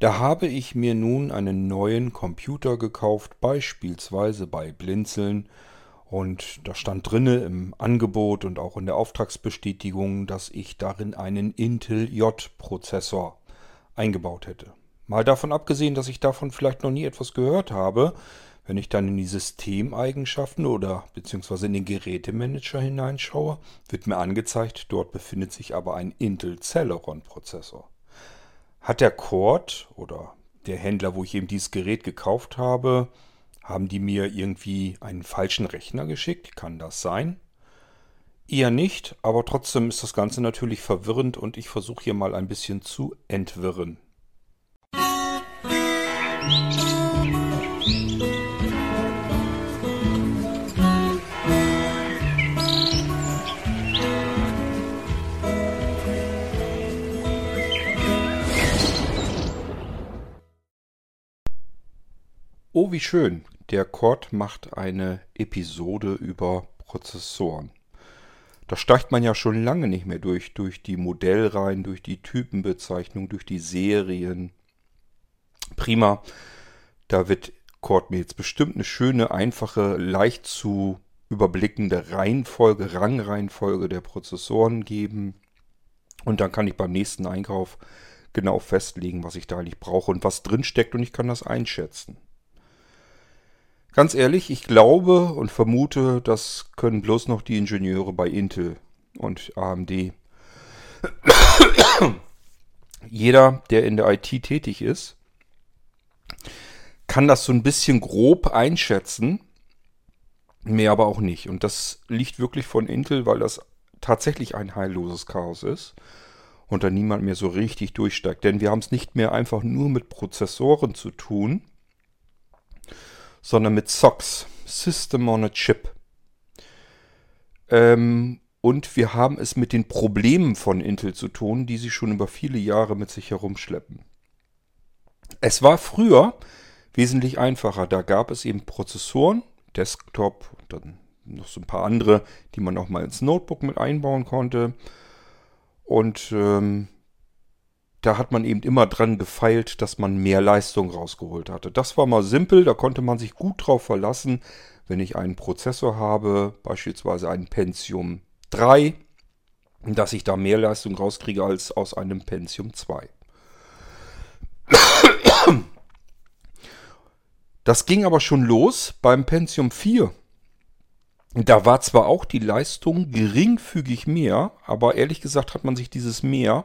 Da habe ich mir nun einen neuen Computer gekauft, beispielsweise bei Blinzeln. Und da stand drinne im Angebot und auch in der Auftragsbestätigung, dass ich darin einen Intel J-Prozessor eingebaut hätte. Mal davon abgesehen, dass ich davon vielleicht noch nie etwas gehört habe, wenn ich dann in die Systemeigenschaften oder beziehungsweise in den Gerätemanager hineinschaue, wird mir angezeigt, dort befindet sich aber ein Intel Celeron Prozessor. Hat der Cord oder der Händler, wo ich eben dieses Gerät gekauft habe, haben die mir irgendwie einen falschen Rechner geschickt? Kann das sein? Eher nicht, aber trotzdem ist das Ganze natürlich verwirrend und ich versuche hier mal ein bisschen zu entwirren. Oh, wie schön. Der Cord macht eine Episode über Prozessoren. Da steigt man ja schon lange nicht mehr durch, durch die Modellreihen, durch die Typenbezeichnung, durch die Serien. Prima. Da wird Cord mir jetzt bestimmt eine schöne, einfache, leicht zu überblickende Reihenfolge, Rangreihenfolge der Prozessoren geben. Und dann kann ich beim nächsten Einkauf genau festlegen, was ich da eigentlich brauche und was drinsteckt und ich kann das einschätzen. Ganz ehrlich, ich glaube und vermute, das können bloß noch die Ingenieure bei Intel und AMD. Jeder, der in der IT tätig ist, kann das so ein bisschen grob einschätzen, mehr aber auch nicht. Und das liegt wirklich von Intel, weil das tatsächlich ein heilloses Chaos ist und da niemand mehr so richtig durchsteigt. Denn wir haben es nicht mehr einfach nur mit Prozessoren zu tun, sondern mit SOX, System on a Chip. Ähm, und wir haben es mit den Problemen von Intel zu tun, die sie schon über viele Jahre mit sich herumschleppen. Es war früher wesentlich einfacher. Da gab es eben Prozessoren, Desktop und dann noch so ein paar andere, die man auch mal ins Notebook mit einbauen konnte. Und ähm, da hat man eben immer dran gefeilt, dass man mehr Leistung rausgeholt hatte. Das war mal simpel, da konnte man sich gut drauf verlassen, wenn ich einen Prozessor habe, beispielsweise einen Pentium 3, dass ich da mehr Leistung rauskriege als aus einem Pentium 2. Das ging aber schon los beim Pentium 4. Da war zwar auch die Leistung geringfügig mehr, aber ehrlich gesagt hat man sich dieses mehr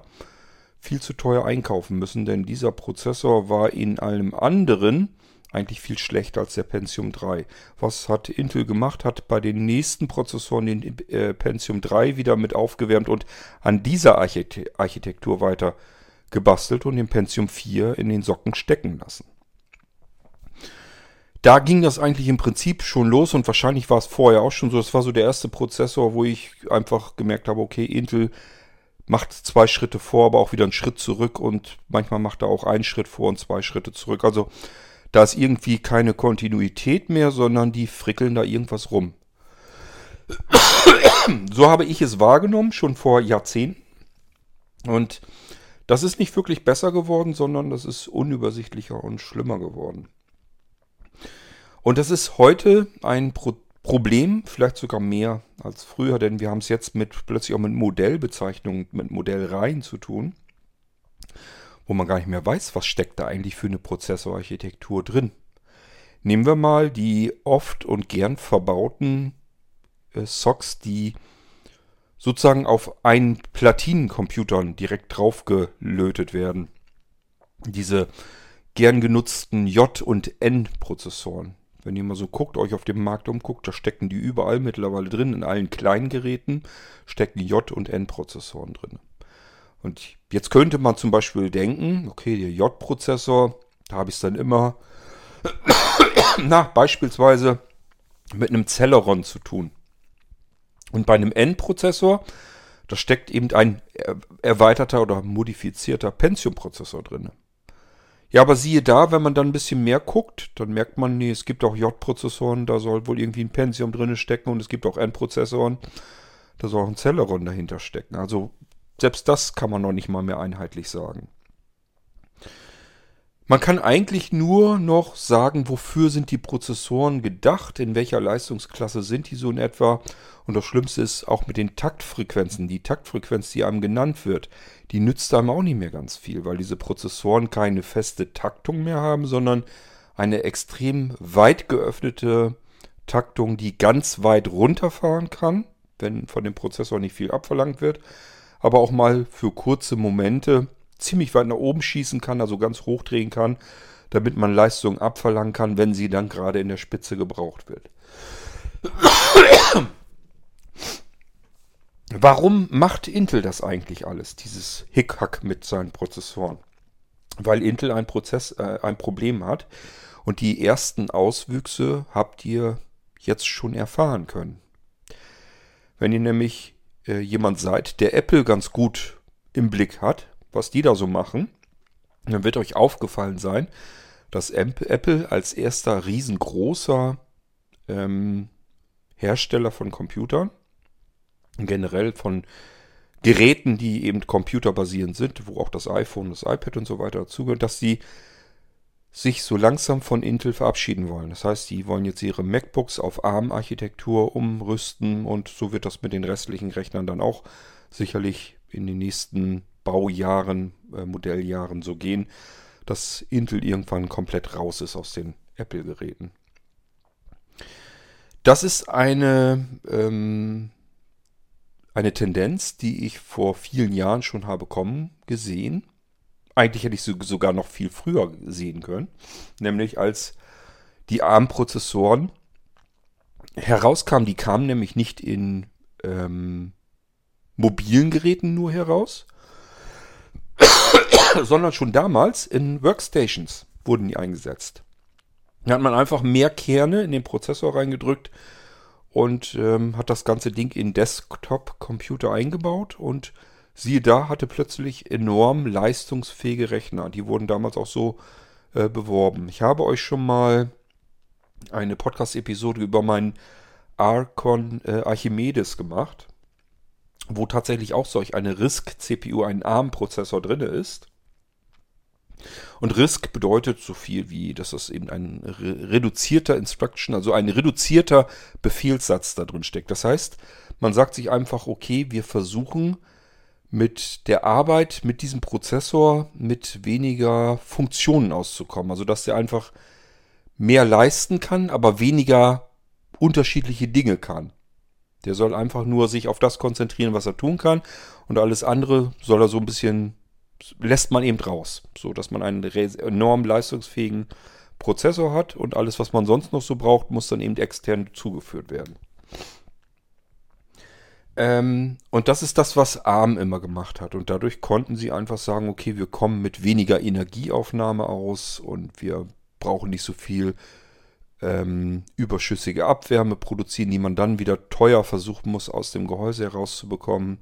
viel zu teuer einkaufen müssen, denn dieser Prozessor war in allem anderen eigentlich viel schlechter als der Pentium 3. Was hat Intel gemacht? Hat bei den nächsten Prozessoren den äh, Pentium 3 wieder mit aufgewärmt und an dieser Archite Architektur weiter gebastelt und den Pentium 4 in den Socken stecken lassen. Da ging das eigentlich im Prinzip schon los und wahrscheinlich war es vorher auch schon so. Das war so der erste Prozessor, wo ich einfach gemerkt habe, okay, Intel macht zwei Schritte vor, aber auch wieder einen Schritt zurück und manchmal macht er auch einen Schritt vor und zwei Schritte zurück. Also da ist irgendwie keine Kontinuität mehr, sondern die frickeln da irgendwas rum. So habe ich es wahrgenommen, schon vor Jahrzehnten. Und das ist nicht wirklich besser geworden, sondern das ist unübersichtlicher und schlimmer geworden. Und das ist heute ein Pro Problem, vielleicht sogar mehr als früher, denn wir haben es jetzt mit plötzlich auch mit Modellbezeichnungen, mit Modellreihen zu tun, wo man gar nicht mehr weiß, was steckt da eigentlich für eine Prozessorarchitektur drin. Nehmen wir mal die oft und gern verbauten äh, SOCs, die sozusagen auf einen Platinencomputern direkt draufgelötet werden. Diese gern genutzten J- und N-Prozessoren. Wenn ihr mal so guckt, euch auf dem Markt umguckt, da stecken die überall mittlerweile drin. In allen kleinen Geräten stecken J- und N-Prozessoren drin. Und jetzt könnte man zum Beispiel denken, okay, der J-Prozessor, da habe ich es dann immer, na, beispielsweise mit einem Celeron zu tun. Und bei einem N-Prozessor, da steckt eben ein erweiterter oder modifizierter Pentium-Prozessor drin. Ja, aber siehe da, wenn man dann ein bisschen mehr guckt, dann merkt man, nee, es gibt auch J-Prozessoren, da soll wohl irgendwie ein Pentium drin stecken und es gibt auch N-Prozessoren, da soll auch ein Celeron dahinter stecken. Also selbst das kann man noch nicht mal mehr einheitlich sagen. Man kann eigentlich nur noch sagen, wofür sind die Prozessoren gedacht, in welcher Leistungsklasse sind die so in etwa. Und das Schlimmste ist auch mit den Taktfrequenzen. Die Taktfrequenz, die einem genannt wird, die nützt einem auch nicht mehr ganz viel, weil diese Prozessoren keine feste Taktung mehr haben, sondern eine extrem weit geöffnete Taktung, die ganz weit runterfahren kann, wenn von dem Prozessor nicht viel abverlangt wird, aber auch mal für kurze Momente ziemlich weit nach oben schießen kann, also ganz hochdrehen kann, damit man Leistung abverlangen kann, wenn sie dann gerade in der Spitze gebraucht wird. Warum macht Intel das eigentlich alles, dieses Hickhack mit seinen Prozessoren? Weil Intel ein, Prozess, äh, ein Problem hat und die ersten Auswüchse habt ihr jetzt schon erfahren können. Wenn ihr nämlich äh, jemand seid, der Apple ganz gut im Blick hat, was die da so machen, dann wird euch aufgefallen sein, dass Apple als erster riesengroßer ähm, Hersteller von Computern, generell von Geräten, die eben computerbasierend sind, wo auch das iPhone, das iPad und so weiter dazugehört, dass sie sich so langsam von Intel verabschieden wollen. Das heißt, die wollen jetzt ihre MacBooks auf ARM-Architektur umrüsten und so wird das mit den restlichen Rechnern dann auch sicherlich in den nächsten Baujahren, äh, Modelljahren so gehen, dass Intel irgendwann komplett raus ist aus den Apple-Geräten. Das ist eine, ähm, eine Tendenz, die ich vor vielen Jahren schon habe kommen gesehen. Eigentlich hätte ich sie sogar noch viel früher sehen können. Nämlich als die ARM-Prozessoren herauskamen. Die kamen nämlich nicht in ähm, mobilen Geräten nur heraus, sondern schon damals in Workstations wurden die eingesetzt. Da hat man einfach mehr Kerne in den Prozessor reingedrückt und ähm, hat das ganze Ding in Desktop-Computer eingebaut und siehe da, hatte plötzlich enorm leistungsfähige Rechner. Die wurden damals auch so äh, beworben. Ich habe euch schon mal eine Podcast-Episode über meinen Archon äh, Archimedes gemacht, wo tatsächlich auch solch eine RISC-CPU, ein ARM-Prozessor drin ist. Und RISC bedeutet so viel wie, dass es eben ein reduzierter Instruction, also ein reduzierter Befehlssatz da drin steckt. Das heißt, man sagt sich einfach, okay, wir versuchen mit der Arbeit mit diesem Prozessor mit weniger Funktionen auszukommen. Also dass der einfach mehr leisten kann, aber weniger unterschiedliche Dinge kann. Der soll einfach nur sich auf das konzentrieren, was er tun kann. Und alles andere soll er so ein bisschen lässt man eben raus, so dass man einen enorm leistungsfähigen Prozessor hat und alles, was man sonst noch so braucht, muss dann eben extern zugeführt werden. Ähm, und das ist das, was ARM immer gemacht hat. Und dadurch konnten sie einfach sagen, okay, wir kommen mit weniger Energieaufnahme aus und wir brauchen nicht so viel ähm, überschüssige Abwärme produzieren, die man dann wieder teuer versuchen muss, aus dem Gehäuse herauszubekommen.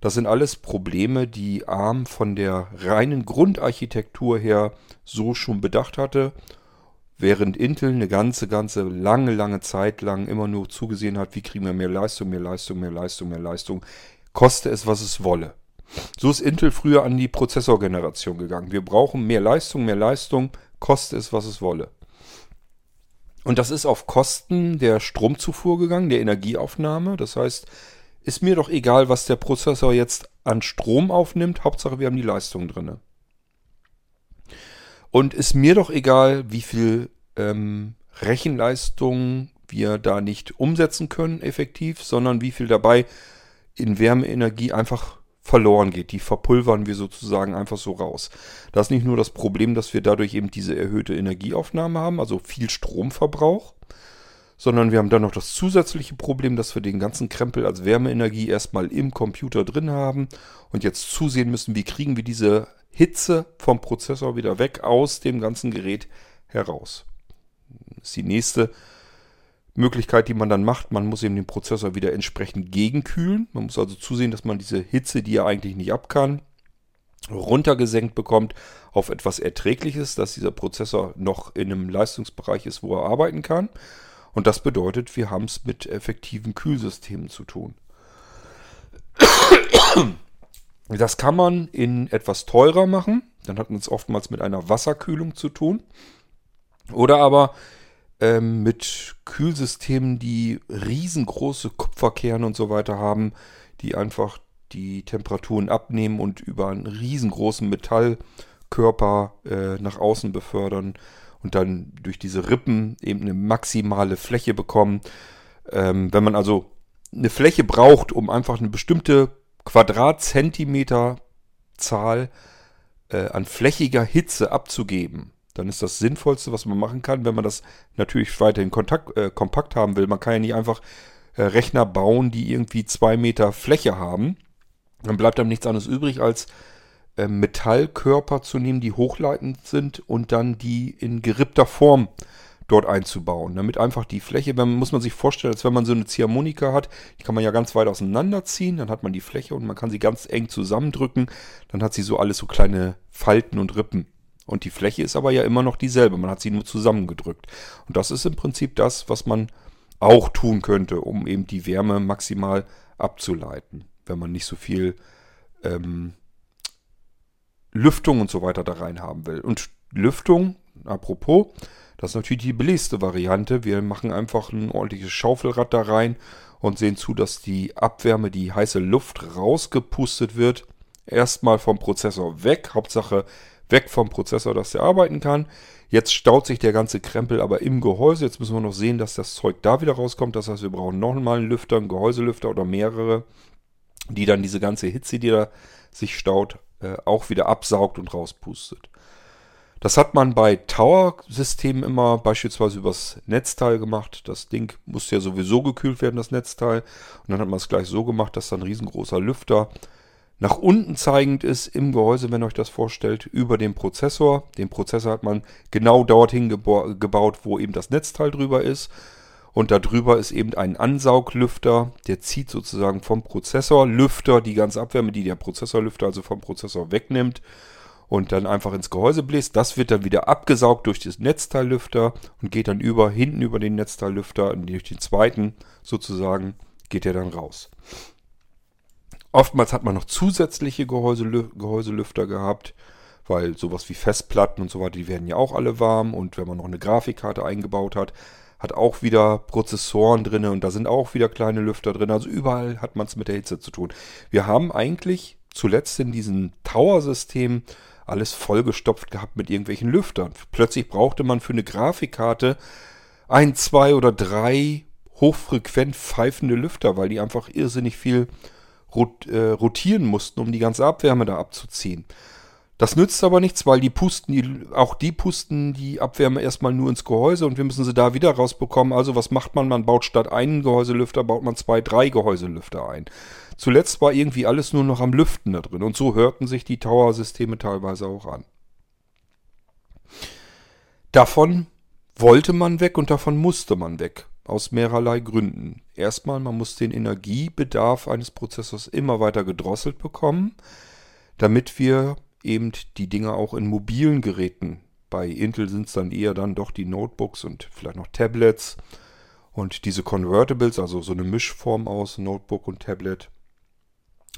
Das sind alles Probleme, die ARM von der reinen Grundarchitektur her so schon bedacht hatte, während Intel eine ganze, ganze lange, lange Zeit lang immer nur zugesehen hat, wie kriegen wir mehr Leistung, mehr Leistung, mehr Leistung, mehr Leistung, koste es, was es wolle. So ist Intel früher an die Prozessorgeneration gegangen. Wir brauchen mehr Leistung, mehr Leistung, koste es, was es wolle. Und das ist auf Kosten der Stromzufuhr gegangen, der Energieaufnahme. Das heißt, ist mir doch egal, was der Prozessor jetzt an Strom aufnimmt. Hauptsache, wir haben die Leistung drin. Und ist mir doch egal, wie viel ähm, Rechenleistung wir da nicht umsetzen können effektiv, sondern wie viel dabei in Wärmeenergie einfach verloren geht. Die verpulvern wir sozusagen einfach so raus. Das ist nicht nur das Problem, dass wir dadurch eben diese erhöhte Energieaufnahme haben, also viel Stromverbrauch, sondern wir haben dann noch das zusätzliche Problem, dass wir den ganzen Krempel als Wärmeenergie erstmal im Computer drin haben und jetzt zusehen müssen, wie kriegen wir diese Hitze vom Prozessor wieder weg aus dem ganzen Gerät heraus. Das ist die nächste Möglichkeit, die man dann macht. Man muss eben den Prozessor wieder entsprechend gegenkühlen. Man muss also zusehen, dass man diese Hitze, die er eigentlich nicht ab kann, runtergesenkt bekommt auf etwas Erträgliches, dass dieser Prozessor noch in einem Leistungsbereich ist, wo er arbeiten kann. Und das bedeutet, wir haben es mit effektiven Kühlsystemen zu tun. Das kann man in etwas teurer machen. Dann hat man es oftmals mit einer Wasserkühlung zu tun. Oder aber ähm, mit Kühlsystemen, die riesengroße Kupferkerne und so weiter haben, die einfach die Temperaturen abnehmen und über einen riesengroßen Metallkörper äh, nach außen befördern und dann durch diese Rippen eben eine maximale Fläche bekommen. Ähm, wenn man also eine Fläche braucht, um einfach eine bestimmte Quadratzentimeterzahl äh, an flächiger Hitze abzugeben, dann ist das Sinnvollste, was man machen kann, wenn man das natürlich weiterhin Kontakt, äh, kompakt haben will. Man kann ja nicht einfach äh, Rechner bauen, die irgendwie zwei Meter Fläche haben. Dann bleibt einem nichts anderes übrig, als äh, Metallkörper zu nehmen, die hochleitend sind und dann die in gerippter Form dort einzubauen. Damit einfach die Fläche, wenn, muss man sich vorstellen, als wenn man so eine Ziehharmonika hat, die kann man ja ganz weit auseinanderziehen, dann hat man die Fläche und man kann sie ganz eng zusammendrücken, dann hat sie so alles so kleine Falten und Rippen. Und die Fläche ist aber ja immer noch dieselbe. Man hat sie nur zusammengedrückt. Und das ist im Prinzip das, was man auch tun könnte, um eben die Wärme maximal abzuleiten, wenn man nicht so viel ähm, Lüftung und so weiter da rein haben will. Und Lüftung, apropos, das ist natürlich die billigste Variante. Wir machen einfach ein ordentliches Schaufelrad da rein und sehen zu, dass die Abwärme, die heiße Luft rausgepustet wird. Erstmal vom Prozessor weg. Hauptsache weg vom Prozessor, dass der arbeiten kann. Jetzt staut sich der ganze Krempel aber im Gehäuse. Jetzt müssen wir noch sehen, dass das Zeug da wieder rauskommt. Das heißt, wir brauchen noch mal einen Lüfter, einen Gehäuselüfter oder mehrere, die dann diese ganze Hitze, die da sich staut, äh, auch wieder absaugt und rauspustet. Das hat man bei Tower-Systemen immer beispielsweise übers Netzteil gemacht. Das Ding musste ja sowieso gekühlt werden, das Netzteil. Und dann hat man es gleich so gemacht, dass da ein riesengroßer Lüfter nach unten zeigend ist im Gehäuse, wenn euch das vorstellt, über dem Prozessor. Den Prozessor hat man genau dorthin gebaut, wo eben das Netzteil drüber ist. Und darüber ist eben ein Ansauglüfter, der zieht sozusagen vom Prozessorlüfter die ganze Abwärme, die der Prozessorlüfter also vom Prozessor wegnimmt und dann einfach ins Gehäuse bläst. Das wird dann wieder abgesaugt durch das Netzteillüfter und geht dann über, hinten über den Netzteillüfter und durch den zweiten sozusagen geht er dann raus. Oftmals hat man noch zusätzliche Gehäuselü Gehäuselüfter gehabt, weil sowas wie Festplatten und so weiter, die werden ja auch alle warm. Und wenn man noch eine Grafikkarte eingebaut hat, hat auch wieder Prozessoren drin und da sind auch wieder kleine Lüfter drin. Also überall hat man es mit der Hitze zu tun. Wir haben eigentlich zuletzt in diesem Tower-System alles vollgestopft gehabt mit irgendwelchen Lüftern. Plötzlich brauchte man für eine Grafikkarte ein, zwei oder drei hochfrequent pfeifende Lüfter, weil die einfach irrsinnig viel äh, rotieren mussten, um die ganze Abwärme da abzuziehen. Das nützt aber nichts, weil die pusten, die, auch die pusten die Abwärme erstmal nur ins Gehäuse und wir müssen sie da wieder rausbekommen. Also was macht man? Man baut statt einen Gehäuselüfter, baut man zwei, drei Gehäuselüfter ein. Zuletzt war irgendwie alles nur noch am Lüften da drin und so hörten sich die Tower-Systeme teilweise auch an. Davon wollte man weg und davon musste man weg. Aus mehrerlei Gründen. Erstmal, man muss den Energiebedarf eines Prozessors immer weiter gedrosselt bekommen, damit wir eben die Dinge auch in mobilen Geräten, bei Intel sind es dann eher dann doch die Notebooks und vielleicht noch Tablets und diese Convertibles, also so eine Mischform aus Notebook und Tablet,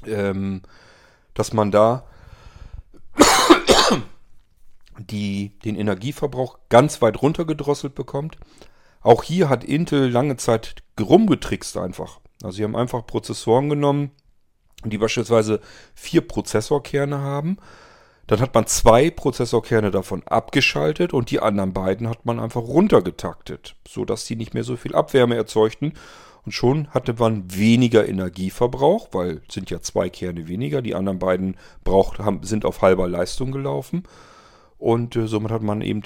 ähm, dass man da die, den Energieverbrauch ganz weit runtergedrosselt bekommt. Auch hier hat Intel lange Zeit rumgetrickst einfach. Also sie haben einfach Prozessoren genommen, die beispielsweise vier Prozessorkerne haben. Dann hat man zwei Prozessorkerne davon abgeschaltet und die anderen beiden hat man einfach runtergetaktet, sodass sie nicht mehr so viel Abwärme erzeugten. Und schon hatte man weniger Energieverbrauch, weil sind ja zwei Kerne weniger. Die anderen beiden braucht, haben, sind auf halber Leistung gelaufen. Und äh, somit hat man eben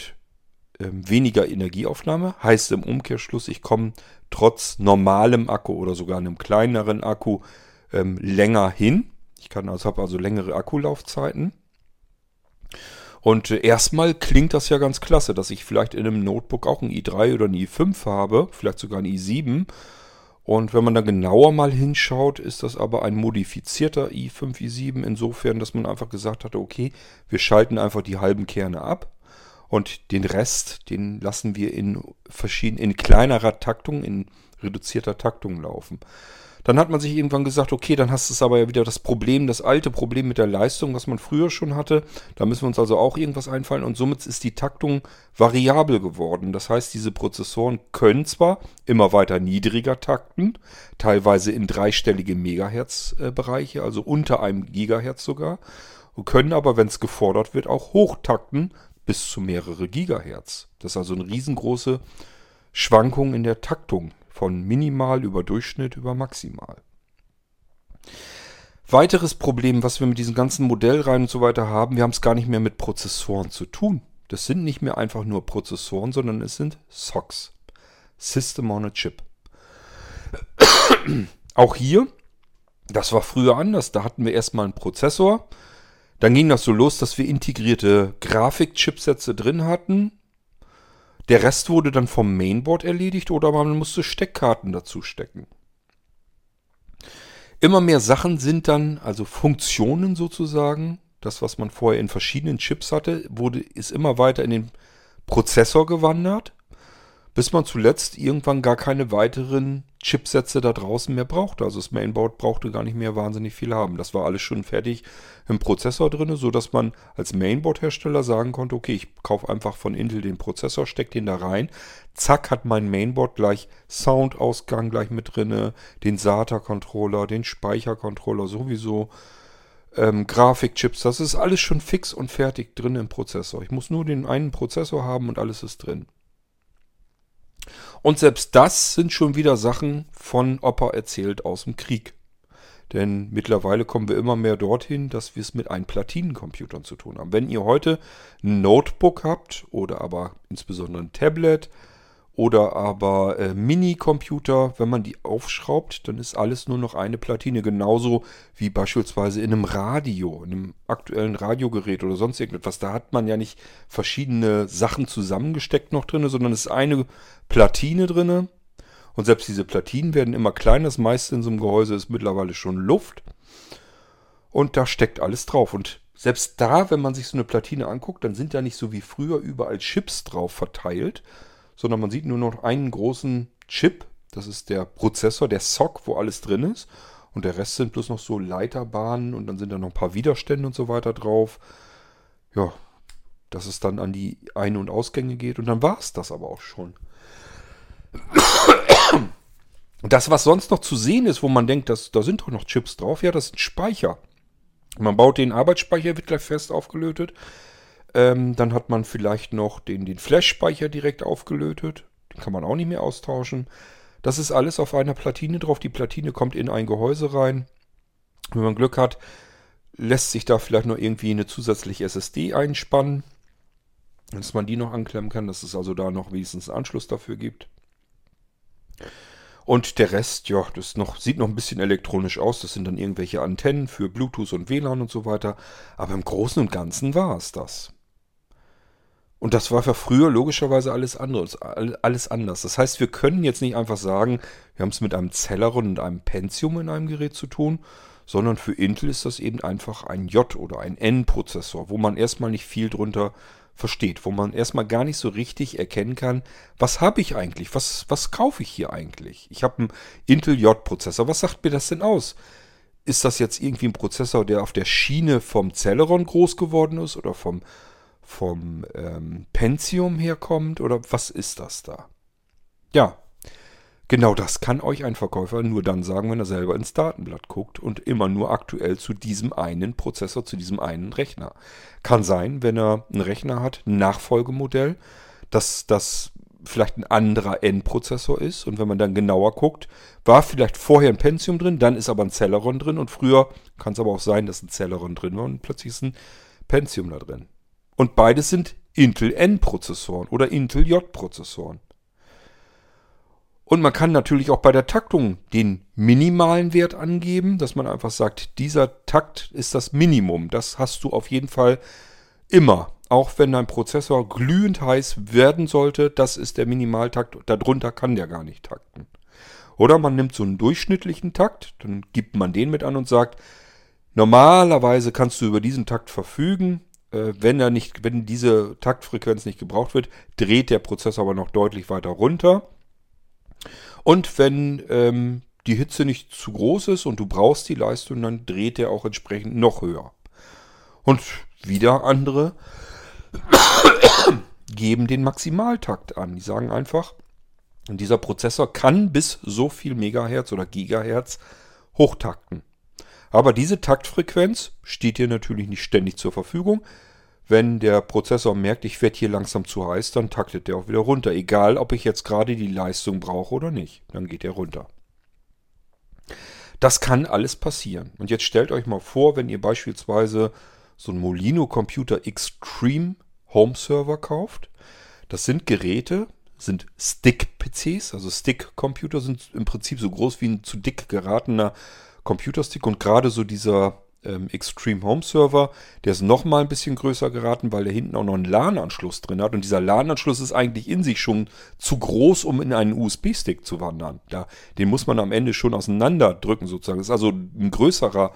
ähm, weniger Energieaufnahme. Heißt im Umkehrschluss, ich komme trotz normalem Akku oder sogar einem kleineren Akku ähm, länger hin. Ich also habe also längere Akkulaufzeiten. Und äh, erstmal klingt das ja ganz klasse, dass ich vielleicht in einem Notebook auch ein i3 oder ein i5 habe, vielleicht sogar ein i7. Und wenn man da genauer mal hinschaut, ist das aber ein modifizierter i5, i7, insofern, dass man einfach gesagt hatte, okay, wir schalten einfach die halben Kerne ab und den Rest, den lassen wir in verschiedenen, in kleinerer Taktung, in reduzierter Taktung laufen. Dann hat man sich irgendwann gesagt, okay, dann hast du es aber ja wieder das Problem, das alte Problem mit der Leistung, was man früher schon hatte. Da müssen wir uns also auch irgendwas einfallen und somit ist die Taktung variabel geworden. Das heißt, diese Prozessoren können zwar immer weiter niedriger takten, teilweise in dreistellige Megahertz-Bereiche, also unter einem Gigahertz sogar, können aber, wenn es gefordert wird, auch hochtakten bis zu mehrere Gigahertz. Das ist also eine riesengroße Schwankung in der Taktung von minimal über Durchschnitt über maximal. Weiteres Problem, was wir mit diesen ganzen Modellreihen und so weiter haben, wir haben es gar nicht mehr mit Prozessoren zu tun. Das sind nicht mehr einfach nur Prozessoren, sondern es sind SOCs. System on a Chip. Auch hier, das war früher anders. Da hatten wir erstmal einen Prozessor. Dann ging das so los, dass wir integrierte Grafikchipsätze drin hatten. Der Rest wurde dann vom Mainboard erledigt oder man musste Steckkarten dazu stecken. Immer mehr Sachen sind dann, also Funktionen sozusagen, das was man vorher in verschiedenen Chips hatte, wurde, ist immer weiter in den Prozessor gewandert bis man zuletzt irgendwann gar keine weiteren Chipsätze da draußen mehr brauchte. Also das Mainboard brauchte gar nicht mehr wahnsinnig viel haben. Das war alles schon fertig im Prozessor drin, sodass man als Mainboard-Hersteller sagen konnte, okay, ich kaufe einfach von Intel den Prozessor, stecke den da rein. Zack, hat mein Mainboard gleich Soundausgang gleich mit drin, den SATA-Controller, den Speichercontroller sowieso. Ähm, Grafikchips, das ist alles schon fix und fertig drin im Prozessor. Ich muss nur den einen Prozessor haben und alles ist drin. Und selbst das sind schon wieder Sachen von Opa erzählt aus dem Krieg. Denn mittlerweile kommen wir immer mehr dorthin, dass wir es mit Einplatinencomputer zu tun haben. Wenn ihr heute ein Notebook habt oder aber insbesondere ein Tablet oder aber äh, Mini-Computer, wenn man die aufschraubt, dann ist alles nur noch eine Platine. Genauso wie beispielsweise in einem Radio, in einem aktuellen Radiogerät oder sonst irgendetwas. Da hat man ja nicht verschiedene Sachen zusammengesteckt noch drin, sondern es ist eine Platine drin. Und selbst diese Platinen werden immer kleiner. Das meiste in so einem Gehäuse ist mittlerweile schon Luft. Und da steckt alles drauf. Und selbst da, wenn man sich so eine Platine anguckt, dann sind da nicht so wie früher überall Chips drauf verteilt, sondern man sieht nur noch einen großen Chip. Das ist der Prozessor, der SOC, wo alles drin ist. Und der Rest sind bloß noch so Leiterbahnen und dann sind da noch ein paar Widerstände und so weiter drauf. Ja, dass es dann an die Ein- und Ausgänge geht. Und dann war es das aber auch schon. Das, was sonst noch zu sehen ist, wo man denkt, dass, da sind doch noch Chips drauf, ja, das sind Speicher. Man baut den Arbeitsspeicher, wird gleich fest aufgelötet. Ähm, dann hat man vielleicht noch den, den Flash-Speicher direkt aufgelötet. Den kann man auch nicht mehr austauschen. Das ist alles auf einer Platine drauf. Die Platine kommt in ein Gehäuse rein. Wenn man Glück hat, lässt sich da vielleicht noch irgendwie eine zusätzliche SSD einspannen. Dass man die noch anklemmen kann, dass es also da noch wenigstens einen Anschluss dafür gibt. Und der Rest, ja, das noch, sieht noch ein bisschen elektronisch aus. Das sind dann irgendwelche Antennen für Bluetooth und WLAN und so weiter. Aber im Großen und Ganzen war es das. Und das war für früher logischerweise alles anderes, alles anders. Das heißt, wir können jetzt nicht einfach sagen, wir haben es mit einem Celeron und einem Pentium in einem Gerät zu tun, sondern für Intel ist das eben einfach ein J- oder ein N-Prozessor, wo man erstmal nicht viel drunter versteht, wo man erstmal gar nicht so richtig erkennen kann, was habe ich eigentlich, was, was kaufe ich hier eigentlich. Ich habe einen Intel J-Prozessor, was sagt mir das denn aus? Ist das jetzt irgendwie ein Prozessor, der auf der Schiene vom Celeron groß geworden ist oder vom vom ähm, Pentium herkommt oder was ist das da? Ja, genau das kann euch ein Verkäufer nur dann sagen, wenn er selber ins Datenblatt guckt und immer nur aktuell zu diesem einen Prozessor, zu diesem einen Rechner. Kann sein, wenn er einen Rechner hat, ein Nachfolgemodell, dass das vielleicht ein anderer N-Prozessor ist und wenn man dann genauer guckt, war vielleicht vorher ein Pentium drin, dann ist aber ein Celeron drin und früher kann es aber auch sein, dass ein Celeron drin war und plötzlich ist ein Pentium da drin. Und beides sind Intel N-Prozessoren oder Intel J-Prozessoren. Und man kann natürlich auch bei der Taktung den minimalen Wert angeben, dass man einfach sagt, dieser Takt ist das Minimum. Das hast du auf jeden Fall immer. Auch wenn dein Prozessor glühend heiß werden sollte, das ist der Minimaltakt. Darunter kann der gar nicht takten. Oder man nimmt so einen durchschnittlichen Takt, dann gibt man den mit an und sagt, normalerweise kannst du über diesen Takt verfügen. Äh, wenn, er nicht, wenn diese Taktfrequenz nicht gebraucht wird, dreht der Prozessor aber noch deutlich weiter runter. Und wenn ähm, die Hitze nicht zu groß ist und du brauchst die Leistung, dann dreht er auch entsprechend noch höher. Und wieder andere geben den Maximaltakt an. Die sagen einfach, dieser Prozessor kann bis so viel Megahertz oder Gigahertz hochtakten. Aber diese Taktfrequenz steht dir natürlich nicht ständig zur Verfügung. Wenn der Prozessor merkt, ich werde hier langsam zu heiß, dann taktet der auch wieder runter. Egal, ob ich jetzt gerade die Leistung brauche oder nicht. Dann geht er runter. Das kann alles passieren. Und jetzt stellt euch mal vor, wenn ihr beispielsweise so einen Molino Computer Extreme Home Server kauft. Das sind Geräte, sind Stick-PCs, also Stick-Computer sind im Prinzip so groß wie ein zu dick geratener Computerstick und gerade so dieser ähm, Extreme Home Server, der ist nochmal ein bisschen größer geraten, weil der hinten auch noch einen LAN-Anschluss drin hat und dieser LAN-Anschluss ist eigentlich in sich schon zu groß, um in einen USB-Stick zu wandern. Da, den muss man am Ende schon auseinanderdrücken sozusagen. Das ist also ein größerer,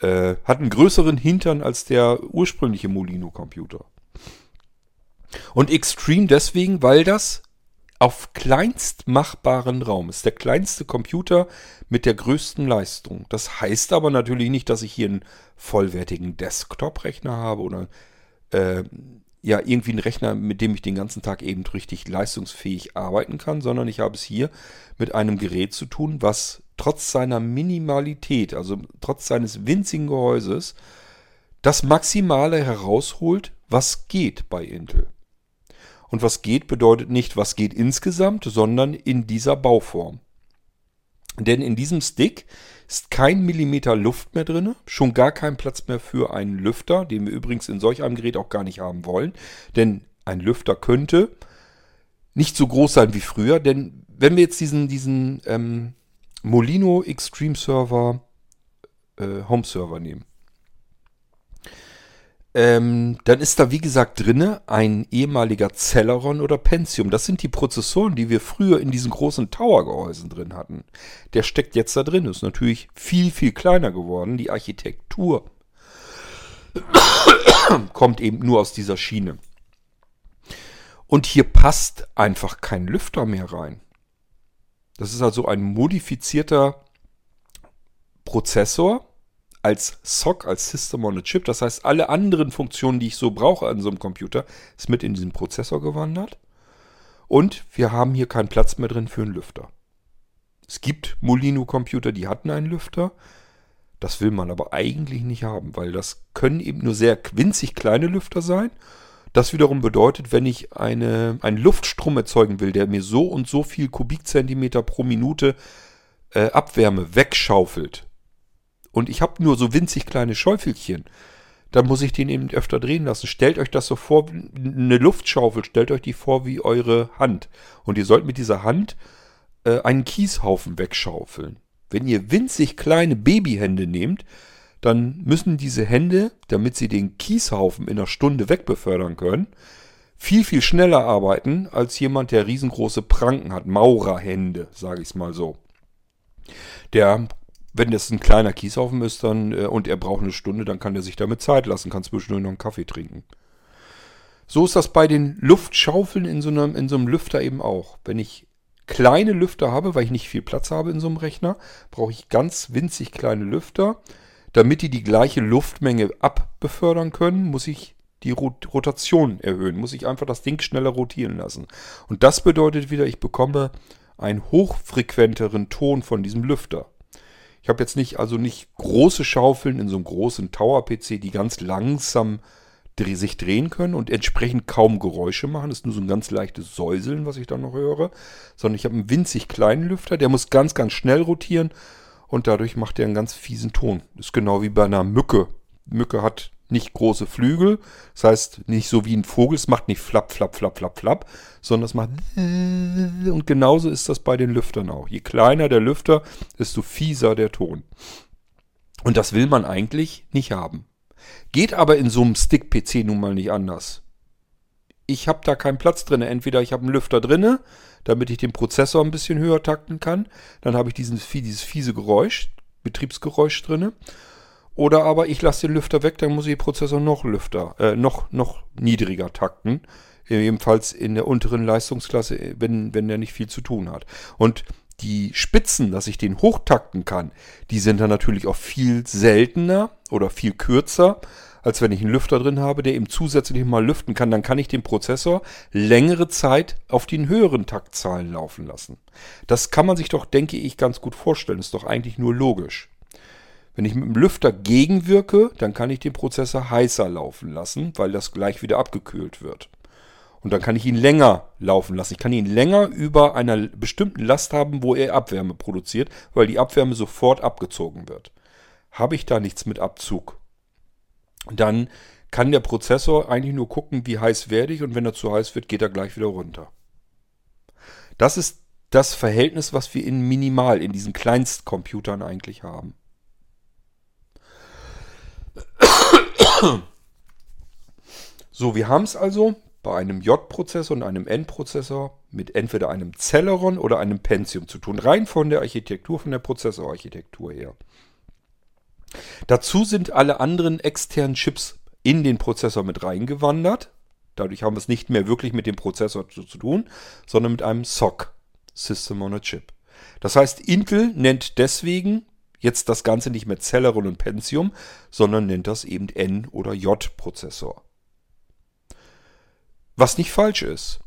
äh, hat einen größeren Hintern als der ursprüngliche Molino-Computer. Und Extreme deswegen, weil das auf kleinst machbaren Raum ist. Der kleinste Computer mit der größten Leistung. Das heißt aber natürlich nicht, dass ich hier einen vollwertigen Desktop-Rechner habe oder äh, ja irgendwie einen Rechner, mit dem ich den ganzen Tag eben richtig leistungsfähig arbeiten kann, sondern ich habe es hier mit einem Gerät zu tun, was trotz seiner Minimalität, also trotz seines winzigen Gehäuses, das Maximale herausholt, was geht bei Intel. Und was geht bedeutet nicht, was geht insgesamt, sondern in dieser Bauform. Denn in diesem Stick ist kein Millimeter Luft mehr drin, schon gar kein Platz mehr für einen Lüfter, den wir übrigens in solch einem Gerät auch gar nicht haben wollen. Denn ein Lüfter könnte nicht so groß sein wie früher, denn wenn wir jetzt diesen, diesen ähm, Molino Extreme Server äh, Home Server nehmen, ähm, dann ist da wie gesagt drinne ein ehemaliger Celeron oder Pentium. Das sind die Prozessoren, die wir früher in diesen großen Tower-Gehäusen drin hatten. Der steckt jetzt da drin. Ist natürlich viel, viel kleiner geworden. Die Architektur kommt eben nur aus dieser Schiene. Und hier passt einfach kein Lüfter mehr rein. Das ist also ein modifizierter Prozessor als SOC, als System on a Chip. Das heißt, alle anderen Funktionen, die ich so brauche an so einem Computer, ist mit in diesen Prozessor gewandert. Und wir haben hier keinen Platz mehr drin für einen Lüfter. Es gibt Molino-Computer, die hatten einen Lüfter. Das will man aber eigentlich nicht haben, weil das können eben nur sehr winzig kleine Lüfter sein. Das wiederum bedeutet, wenn ich eine, einen Luftstrom erzeugen will, der mir so und so viel Kubikzentimeter pro Minute äh, Abwärme wegschaufelt, und ich habe nur so winzig kleine Schäufelchen, dann muss ich den eben öfter drehen lassen. Stellt euch das so vor, eine Luftschaufel, stellt euch die vor wie eure Hand. Und ihr sollt mit dieser Hand äh, einen Kieshaufen wegschaufeln. Wenn ihr winzig kleine Babyhände nehmt, dann müssen diese Hände, damit sie den Kieshaufen in einer Stunde wegbefördern können, viel, viel schneller arbeiten als jemand, der riesengroße Pranken hat, Maurerhände, sage ich es mal so. Der wenn das ein kleiner Kieshaufen ist dann, äh, und er braucht eine Stunde, dann kann er sich damit Zeit lassen, kann zwischendurch noch einen Kaffee trinken. So ist das bei den Luftschaufeln in so, einem, in so einem Lüfter eben auch. Wenn ich kleine Lüfter habe, weil ich nicht viel Platz habe in so einem Rechner, brauche ich ganz winzig kleine Lüfter. Damit die die gleiche Luftmenge abbefördern können, muss ich die Rot Rotation erhöhen, muss ich einfach das Ding schneller rotieren lassen. Und das bedeutet wieder, ich bekomme einen hochfrequenteren Ton von diesem Lüfter. Ich habe jetzt nicht, also nicht große Schaufeln in so einem großen Tower-PC, die ganz langsam sich drehen können und entsprechend kaum Geräusche machen. Das ist nur so ein ganz leichtes Säuseln, was ich dann noch höre. Sondern ich habe einen winzig kleinen Lüfter, der muss ganz, ganz schnell rotieren und dadurch macht er einen ganz fiesen Ton. Das ist genau wie bei einer Mücke. Mücke hat nicht große Flügel. Das heißt, nicht so wie ein Vogel. Es macht nicht flapp, flapp, flapp, flapp, flapp, sondern es macht. Und genauso ist das bei den Lüftern auch. Je kleiner der Lüfter, desto fieser der Ton. Und das will man eigentlich nicht haben. Geht aber in so einem Stick-PC nun mal nicht anders. Ich habe da keinen Platz drin. Entweder ich habe einen Lüfter drinne, damit ich den Prozessor ein bisschen höher takten kann. Dann habe ich diesen, dieses fiese Geräusch, Betriebsgeräusch drinne. Oder aber ich lasse den Lüfter weg, dann muss ich den Prozessor noch Lüfter, äh, noch, noch niedriger takten. Ebenfalls in der unteren Leistungsklasse, wenn, wenn der nicht viel zu tun hat. Und die Spitzen, dass ich den hochtakten kann, die sind dann natürlich auch viel seltener oder viel kürzer, als wenn ich einen Lüfter drin habe, der eben zusätzlich mal lüften kann. Dann kann ich den Prozessor längere Zeit auf den höheren Taktzahlen laufen lassen. Das kann man sich doch, denke ich, ganz gut vorstellen. Ist doch eigentlich nur logisch. Wenn ich mit dem Lüfter gegenwirke, dann kann ich den Prozessor heißer laufen lassen, weil das gleich wieder abgekühlt wird. Und dann kann ich ihn länger laufen lassen. Ich kann ihn länger über einer bestimmten Last haben, wo er Abwärme produziert, weil die Abwärme sofort abgezogen wird. Habe ich da nichts mit Abzug, dann kann der Prozessor eigentlich nur gucken, wie heiß werde ich und wenn er zu heiß wird, geht er gleich wieder runter. Das ist das Verhältnis, was wir in Minimal, in diesen Kleinstcomputern eigentlich haben. So, wir haben es also bei einem J-Prozessor und einem N-Prozessor mit entweder einem Celeron oder einem Pentium zu tun. Rein von der Architektur, von der Prozessorarchitektur her. Dazu sind alle anderen externen Chips in den Prozessor mit reingewandert. Dadurch haben wir es nicht mehr wirklich mit dem Prozessor zu, zu tun, sondern mit einem SOC, System on a Chip. Das heißt, Intel nennt deswegen jetzt das Ganze nicht mehr Celeron und Pentium, sondern nennt das eben N- oder J-Prozessor. Was nicht falsch ist.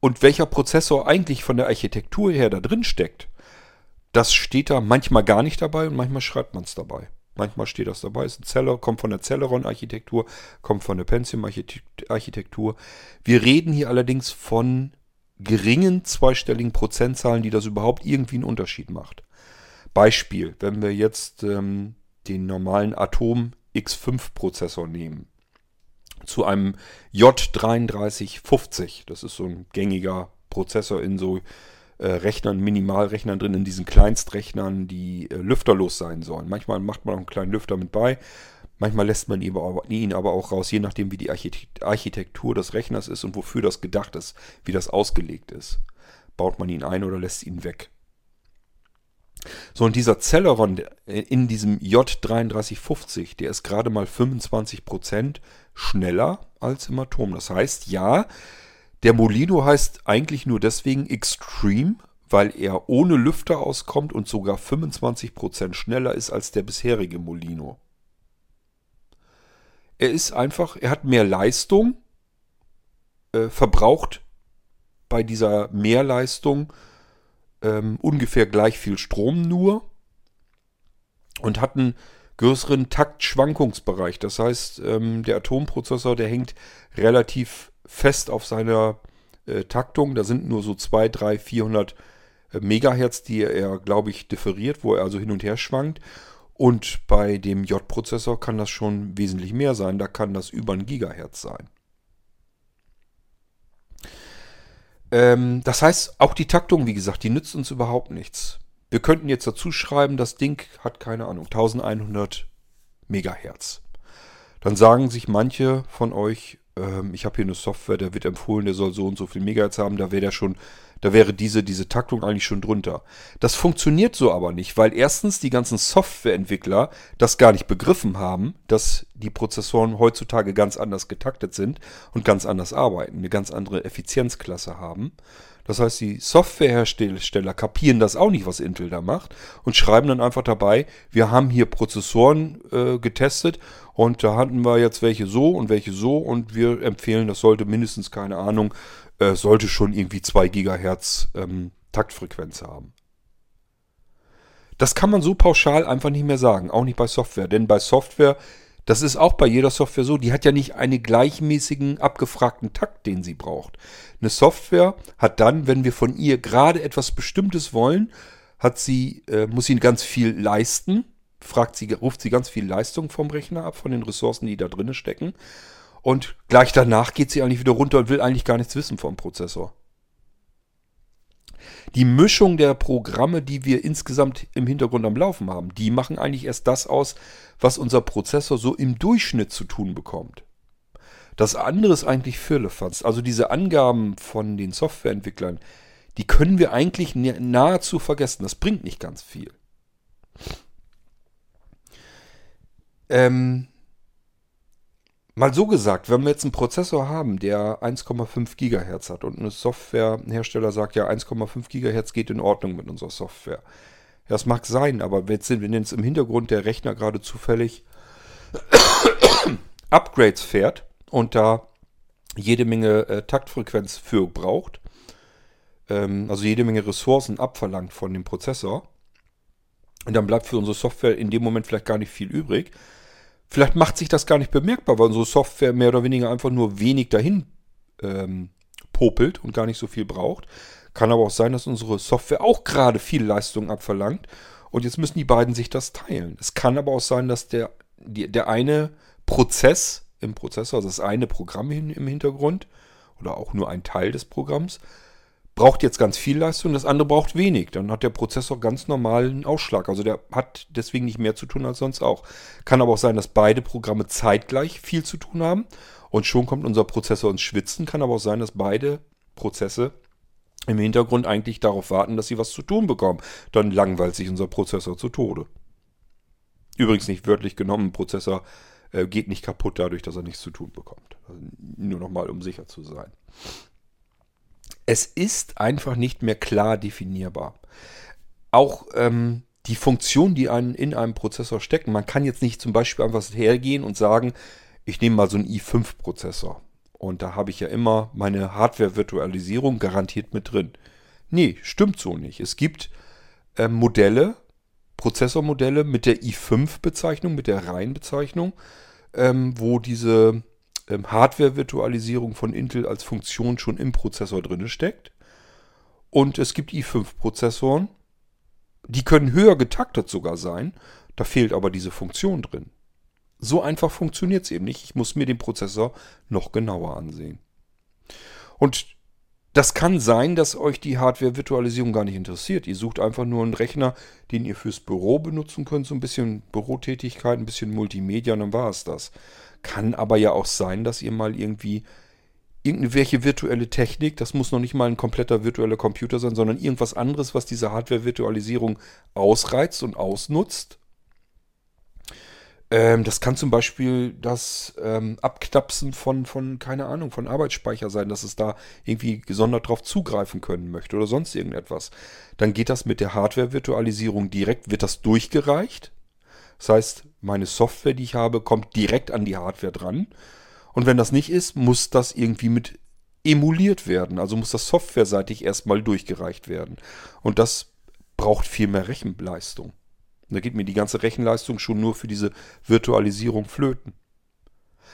Und welcher Prozessor eigentlich von der Architektur her da drin steckt, das steht da manchmal gar nicht dabei und manchmal schreibt man es dabei. Manchmal steht das dabei. Ist ein Zeller, kommt von der Celeron-Architektur, kommt von der Pentium-Architektur. Wir reden hier allerdings von geringen zweistelligen Prozentzahlen, die das überhaupt irgendwie einen Unterschied macht. Beispiel, wenn wir jetzt ähm, den normalen Atom X5-Prozessor nehmen, zu einem J3350, das ist so ein gängiger Prozessor in so äh, Rechnern, Minimalrechnern drin, in diesen Kleinstrechnern, die äh, lüfterlos sein sollen. Manchmal macht man auch einen kleinen Lüfter mit bei. Manchmal lässt man ihn aber, ihn aber auch raus, je nachdem, wie die Architektur des Rechners ist und wofür das gedacht ist, wie das ausgelegt ist. Baut man ihn ein oder lässt ihn weg. So, und dieser Celeron in diesem J3350, der ist gerade mal 25% schneller als im Atom. Das heißt, ja, der Molino heißt eigentlich nur deswegen Extreme, weil er ohne Lüfter auskommt und sogar 25% schneller ist als der bisherige Molino. Er ist einfach, er hat mehr Leistung, äh, verbraucht bei dieser Mehrleistung ähm, ungefähr gleich viel Strom nur und hat einen größeren Taktschwankungsbereich. Das heißt, ähm, der Atomprozessor, der hängt relativ fest auf seiner äh, Taktung. Da sind nur so 2, 3, 400 äh, Megahertz, die er, glaube ich, differiert, wo er also hin und her schwankt. Und bei dem J-Prozessor kann das schon wesentlich mehr sein. Da kann das über ein Gigahertz sein. Ähm, das heißt, auch die Taktung, wie gesagt, die nützt uns überhaupt nichts. Wir könnten jetzt dazu schreiben, das Ding hat keine Ahnung, 1100 Megahertz. Dann sagen sich manche von euch, ähm, ich habe hier eine Software, der wird empfohlen, der soll so und so viel Megahertz haben, da wäre der schon, da wäre diese, diese Taktung eigentlich schon drunter. Das funktioniert so aber nicht, weil erstens die ganzen Softwareentwickler das gar nicht begriffen haben, dass die Prozessoren heutzutage ganz anders getaktet sind und ganz anders arbeiten, eine ganz andere Effizienzklasse haben. Das heißt, die Softwarehersteller kapieren das auch nicht, was Intel da macht und schreiben dann einfach dabei, wir haben hier Prozessoren äh, getestet und da hatten wir jetzt welche so und welche so und wir empfehlen, das sollte mindestens, keine Ahnung, äh, sollte schon irgendwie 2 Gigahertz ähm, Taktfrequenz haben. Das kann man so pauschal einfach nicht mehr sagen, auch nicht bei Software, denn bei Software das ist auch bei jeder Software so. Die hat ja nicht einen gleichmäßigen, abgefragten Takt, den sie braucht. Eine Software hat dann, wenn wir von ihr gerade etwas Bestimmtes wollen, hat sie, äh, muss sie ganz viel leisten. Fragt sie, ruft sie ganz viel Leistung vom Rechner ab, von den Ressourcen, die da drin stecken. Und gleich danach geht sie eigentlich wieder runter und will eigentlich gar nichts wissen vom Prozessor. Die Mischung der Programme, die wir insgesamt im Hintergrund am Laufen haben, die machen eigentlich erst das aus, was unser Prozessor so im Durchschnitt zu tun bekommt. Das andere ist eigentlich Firlefanz. Also diese Angaben von den Softwareentwicklern, die können wir eigentlich nahezu vergessen. Das bringt nicht ganz viel. Ähm, Mal so gesagt, wenn wir jetzt einen Prozessor haben, der 1,5 Gigahertz hat und ein Softwarehersteller sagt, ja 1,5 Gigahertz geht in Ordnung mit unserer Software. Das mag sein, aber jetzt sind wir jetzt im Hintergrund der Rechner gerade zufällig Upgrades fährt und da jede Menge äh, Taktfrequenz für braucht, ähm, also jede Menge Ressourcen abverlangt von dem Prozessor, und dann bleibt für unsere Software in dem Moment vielleicht gar nicht viel übrig, Vielleicht macht sich das gar nicht bemerkbar, weil unsere Software mehr oder weniger einfach nur wenig dahin ähm, popelt und gar nicht so viel braucht. Kann aber auch sein, dass unsere Software auch gerade viel Leistung abverlangt. Und jetzt müssen die beiden sich das teilen. Es kann aber auch sein, dass der, die, der eine Prozess im Prozessor, also das eine Programm im Hintergrund oder auch nur ein Teil des Programms, braucht jetzt ganz viel Leistung, das andere braucht wenig. Dann hat der Prozessor ganz normalen Ausschlag. Also der hat deswegen nicht mehr zu tun als sonst auch. Kann aber auch sein, dass beide Programme zeitgleich viel zu tun haben und schon kommt unser Prozessor ins Schwitzen. Kann aber auch sein, dass beide Prozesse im Hintergrund eigentlich darauf warten, dass sie was zu tun bekommen. Dann langweilt sich unser Prozessor zu Tode. Übrigens nicht wörtlich genommen, Prozessor äh, geht nicht kaputt dadurch, dass er nichts zu tun bekommt. Also nur nochmal, um sicher zu sein es ist einfach nicht mehr klar definierbar. Auch ähm, die Funktion, die einen in einem Prozessor stecken, man kann jetzt nicht zum Beispiel einfach hergehen und sagen, ich nehme mal so einen i5-Prozessor. Und da habe ich ja immer meine Hardware-Virtualisierung garantiert mit drin. Nee, stimmt so nicht. Es gibt äh, Modelle, Prozessormodelle mit der i5-Bezeichnung, mit der Reihenbezeichnung, ähm, wo diese ähm, Hardware-Virtualisierung von Intel als Funktion schon im Prozessor drin steckt. Und es gibt i5-Prozessoren, die können höher getaktet sogar sein. Da fehlt aber diese Funktion drin. So einfach funktioniert es eben nicht. Ich muss mir den Prozessor noch genauer ansehen. Und das kann sein, dass euch die Hardware-Virtualisierung gar nicht interessiert. Ihr sucht einfach nur einen Rechner, den ihr fürs Büro benutzen könnt, so ein bisschen Bürotätigkeit, ein bisschen Multimedia und dann war es das. Kann aber ja auch sein, dass ihr mal irgendwie irgendwelche virtuelle Technik, das muss noch nicht mal ein kompletter virtueller Computer sein, sondern irgendwas anderes, was diese Hardware-Virtualisierung ausreizt und ausnutzt. Ähm, das kann zum Beispiel das ähm, Abknapsen von, von, keine Ahnung, von Arbeitsspeicher sein, dass es da irgendwie gesondert drauf zugreifen können möchte oder sonst irgendetwas. Dann geht das mit der Hardware-Virtualisierung direkt, wird das durchgereicht das heißt, meine Software, die ich habe, kommt direkt an die Hardware dran. Und wenn das nicht ist, muss das irgendwie mit emuliert werden. Also muss das softwareseitig erstmal durchgereicht werden. Und das braucht viel mehr Rechenleistung. Und da geht mir die ganze Rechenleistung schon nur für diese Virtualisierung flöten.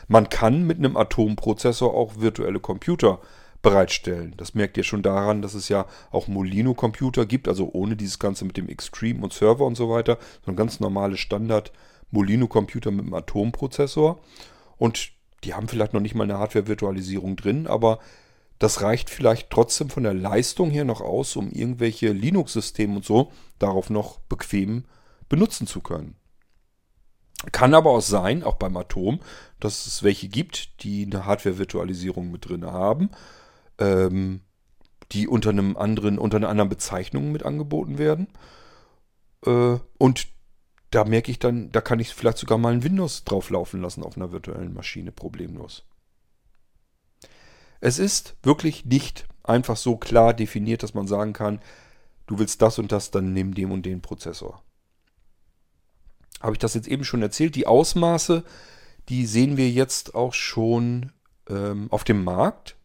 Man kann mit einem Atomprozessor auch virtuelle Computer bereitstellen. Das merkt ihr schon daran, dass es ja auch Molino-Computer gibt, also ohne dieses Ganze mit dem Extreme und Server und so weiter, sondern ganz normale Standard Molino-Computer mit einem Atomprozessor. Und die haben vielleicht noch nicht mal eine Hardware-Virtualisierung drin, aber das reicht vielleicht trotzdem von der Leistung her noch aus, um irgendwelche Linux-Systeme und so darauf noch bequem benutzen zu können. Kann aber auch sein, auch beim Atom, dass es welche gibt, die eine Hardware-Virtualisierung mit drin haben ähm, die unter einem anderen, unter einer anderen Bezeichnung mit angeboten werden. Äh, und da merke ich dann, da kann ich vielleicht sogar mal ein Windows drauflaufen lassen auf einer virtuellen Maschine, problemlos. Es ist wirklich nicht einfach so klar definiert, dass man sagen kann, du willst das und das, dann nimm dem und den Prozessor. Habe ich das jetzt eben schon erzählt? Die Ausmaße, die sehen wir jetzt auch schon ähm, auf dem Markt.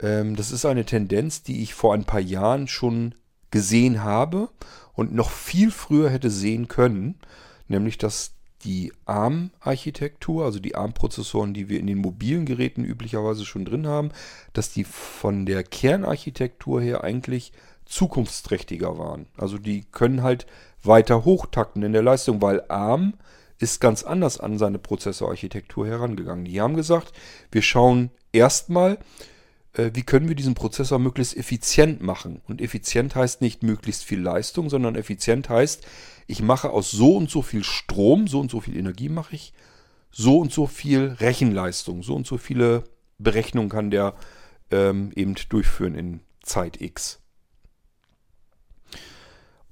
Ähm, das ist eine Tendenz, die ich vor ein paar Jahren schon gesehen habe und noch viel früher hätte sehen können, nämlich dass die ARM-Architektur, also die ARM-Prozessoren, die wir in den mobilen Geräten üblicherweise schon drin haben, dass die von der Kernarchitektur her eigentlich zukunftsträchtiger waren. Also die können halt weiter hochtakten in der Leistung, weil ARM ist ganz anders an seine Prozessorarchitektur herangegangen. Die haben gesagt, wir schauen erstmal, äh, wie können wir diesen Prozessor möglichst effizient machen. Und effizient heißt nicht möglichst viel Leistung, sondern effizient heißt, ich mache aus so und so viel Strom, so und so viel Energie mache ich, so und so viel Rechenleistung, so und so viele Berechnungen kann der ähm, eben durchführen in Zeit X.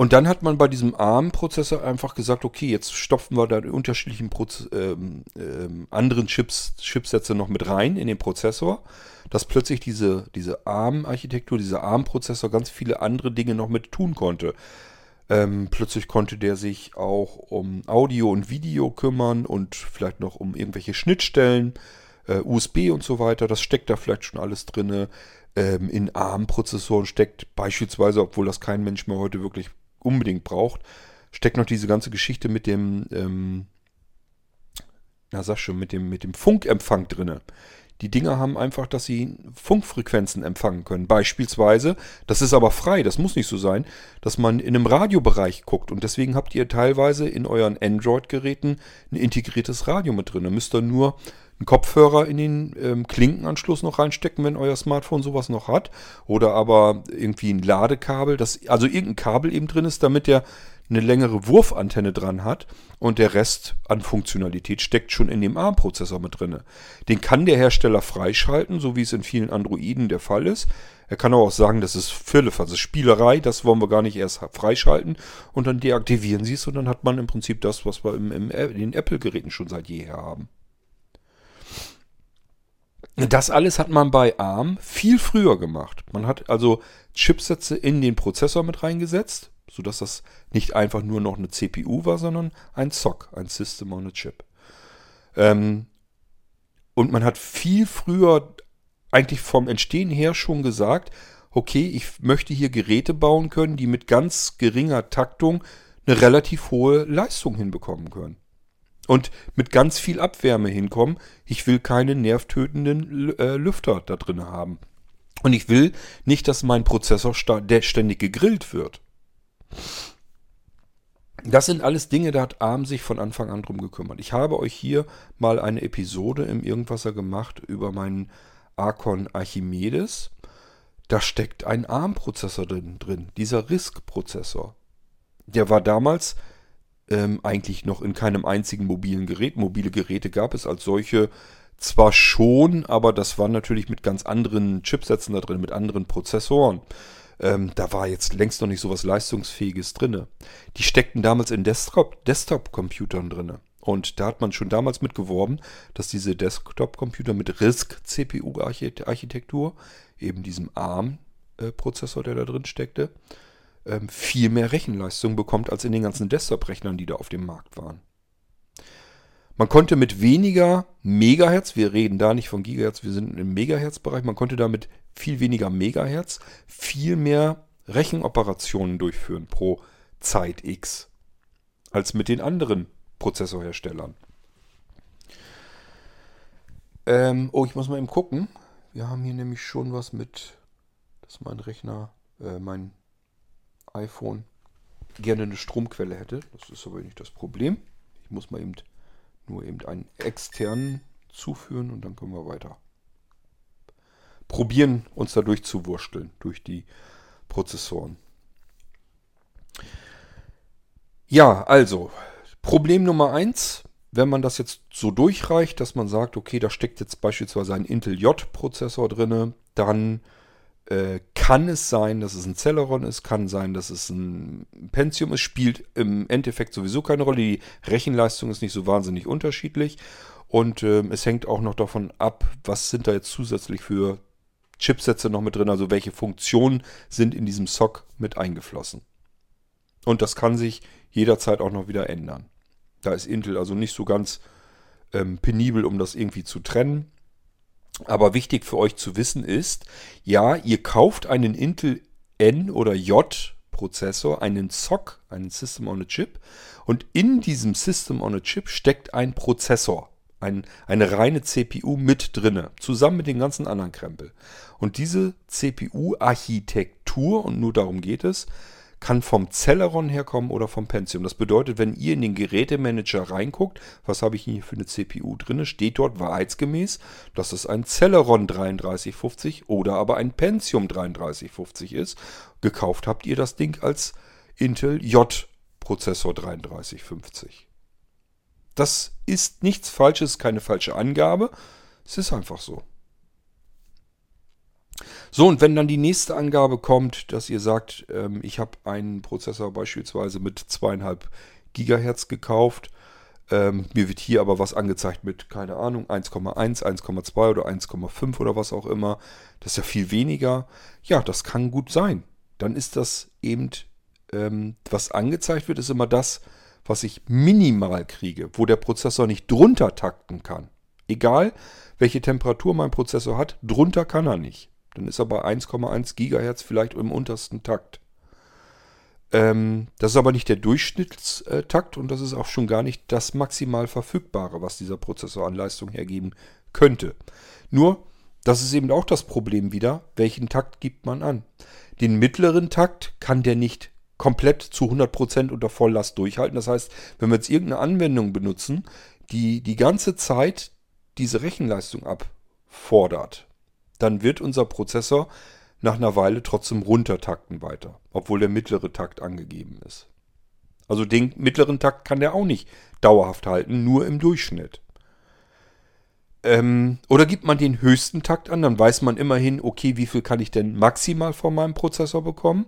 Und dann hat man bei diesem ARM-Prozessor einfach gesagt, okay, jetzt stopfen wir da die unterschiedlichen Proz ähm, ähm, anderen Chips, Chipsätze noch mit rein in den Prozessor, dass plötzlich diese, diese ARM-Architektur, dieser ARM-Prozessor ganz viele andere Dinge noch mit tun konnte. Ähm, plötzlich konnte der sich auch um Audio und Video kümmern und vielleicht noch um irgendwelche Schnittstellen, äh, USB und so weiter. Das steckt da vielleicht schon alles drin. Ähm, in ARM-Prozessoren steckt beispielsweise, obwohl das kein Mensch mehr heute wirklich unbedingt braucht, steckt noch diese ganze Geschichte mit dem, ähm, na sag schon, mit dem, mit dem Funkempfang drin. Die Dinger haben einfach, dass sie Funkfrequenzen empfangen können. Beispielsweise, das ist aber frei, das muss nicht so sein, dass man in einem Radiobereich guckt. Und deswegen habt ihr teilweise in euren Android-Geräten ein integriertes Radio mit drin. Da müsst ihr nur einen Kopfhörer in den ähm, Klinkenanschluss noch reinstecken, wenn euer Smartphone sowas noch hat. Oder aber irgendwie ein Ladekabel, das, also irgendein Kabel eben drin ist, damit der eine längere Wurfantenne dran hat und der Rest an Funktionalität steckt schon in dem ARM-Prozessor mit drin. Den kann der Hersteller freischalten, so wie es in vielen Androiden der Fall ist. Er kann aber auch sagen, das ist Firlefanz, das ist Spielerei, das wollen wir gar nicht erst freischalten und dann deaktivieren sie es und dann hat man im Prinzip das, was wir im, im, in den Apple-Geräten schon seit jeher haben. Das alles hat man bei ARM viel früher gemacht. Man hat also Chipsätze in den Prozessor mit reingesetzt, sodass das nicht einfach nur noch eine CPU war, sondern ein SOC, ein System on a Chip. Ähm, und man hat viel früher eigentlich vom Entstehen her schon gesagt, okay, ich möchte hier Geräte bauen können, die mit ganz geringer Taktung eine relativ hohe Leistung hinbekommen können und mit ganz viel Abwärme hinkommen. Ich will keine nervtötenden äh, Lüfter da drin haben. Und ich will nicht, dass mein Prozessor ständig gegrillt wird. Das sind alles Dinge, da hat ARM sich von Anfang an drum gekümmert. Ich habe euch hier mal eine Episode im Irgendwasser gemacht über meinen Arcon Archimedes. Da steckt ein ARM-Prozessor drin, drin, dieser RISC-Prozessor. Der war damals ähm, eigentlich noch in keinem einzigen mobilen Gerät. Mobile Geräte gab es als solche zwar schon, aber das war natürlich mit ganz anderen Chipsätzen da drin, mit anderen Prozessoren. Ähm, da war jetzt längst noch nicht so was Leistungsfähiges drin. Die steckten damals in Desktop-Computern drin. Und da hat man schon damals mit geworben, dass diese Desktop-Computer mit RISC-CPU-Architektur, eben diesem ARM-Prozessor, der da drin steckte, ähm, viel mehr Rechenleistung bekommt als in den ganzen Desktop-Rechnern, die da auf dem Markt waren. Man konnte mit weniger Megahertz, wir reden da nicht von Gigahertz, wir sind im Megahertz-Bereich, man konnte damit viel weniger Megahertz viel mehr Rechenoperationen durchführen pro Zeit X als mit den anderen Prozessorherstellern. Ähm, oh, ich muss mal eben gucken. Wir haben hier nämlich schon was mit, dass mein Rechner, äh, mein iPhone gerne eine Stromquelle hätte. Das ist aber nicht das Problem. Ich muss mal eben nur eben einen externen zuführen und dann können wir weiter probieren, uns da durchzuwursteln durch die Prozessoren. Ja, also Problem Nummer eins, wenn man das jetzt so durchreicht, dass man sagt, okay, da steckt jetzt beispielsweise ein Intel J-Prozessor drin, dann äh, kann es sein, dass es ein Celeron ist, kann sein, dass es ein Pentium ist, spielt im Endeffekt sowieso keine Rolle. Die Rechenleistung ist nicht so wahnsinnig unterschiedlich und äh, es hängt auch noch davon ab, was sind da jetzt zusätzlich für Chipsätze noch mit drin, also welche Funktionen sind in diesem SOC mit eingeflossen. Und das kann sich jederzeit auch noch wieder ändern. Da ist Intel also nicht so ganz ähm, penibel, um das irgendwie zu trennen. Aber wichtig für euch zu wissen ist, ja, ihr kauft einen Intel N oder J Prozessor, einen SOC, einen System on a Chip. Und in diesem System on a Chip steckt ein Prozessor, ein, eine reine CPU mit drinne, zusammen mit den ganzen anderen Krempel. Und diese CPU-Architektur, und nur darum geht es, kann vom Celeron herkommen oder vom Pentium. Das bedeutet, wenn ihr in den Gerätemanager reinguckt, was habe ich hier für eine CPU drin, steht dort wahrheitsgemäß, dass es ein Celeron 3350 oder aber ein Pentium 3350 ist. Gekauft habt ihr das Ding als Intel J Prozessor 3350. Das ist nichts Falsches, keine falsche Angabe. Es ist einfach so. So, und wenn dann die nächste Angabe kommt, dass ihr sagt, ähm, ich habe einen Prozessor beispielsweise mit zweieinhalb Gigahertz gekauft, ähm, mir wird hier aber was angezeigt mit, keine Ahnung, 1,1, 1,2 oder 1,5 oder was auch immer. Das ist ja viel weniger. Ja, das kann gut sein. Dann ist das eben, ähm, was angezeigt wird, ist immer das, was ich minimal kriege, wo der Prozessor nicht drunter takten kann. Egal, welche Temperatur mein Prozessor hat, drunter kann er nicht. Dann ist er bei 1,1 Gigahertz vielleicht im untersten Takt. Ähm, das ist aber nicht der Durchschnittstakt und das ist auch schon gar nicht das maximal verfügbare, was dieser Prozessor an Leistung hergeben könnte. Nur, das ist eben auch das Problem wieder, welchen Takt gibt man an. Den mittleren Takt kann der nicht komplett zu 100% unter Volllast durchhalten. Das heißt, wenn wir jetzt irgendeine Anwendung benutzen, die die ganze Zeit diese Rechenleistung abfordert, dann wird unser Prozessor nach einer Weile trotzdem runtertakten weiter, obwohl der mittlere Takt angegeben ist. Also den mittleren Takt kann der auch nicht dauerhaft halten, nur im Durchschnitt. Ähm, oder gibt man den höchsten Takt an, dann weiß man immerhin, okay, wie viel kann ich denn maximal von meinem Prozessor bekommen.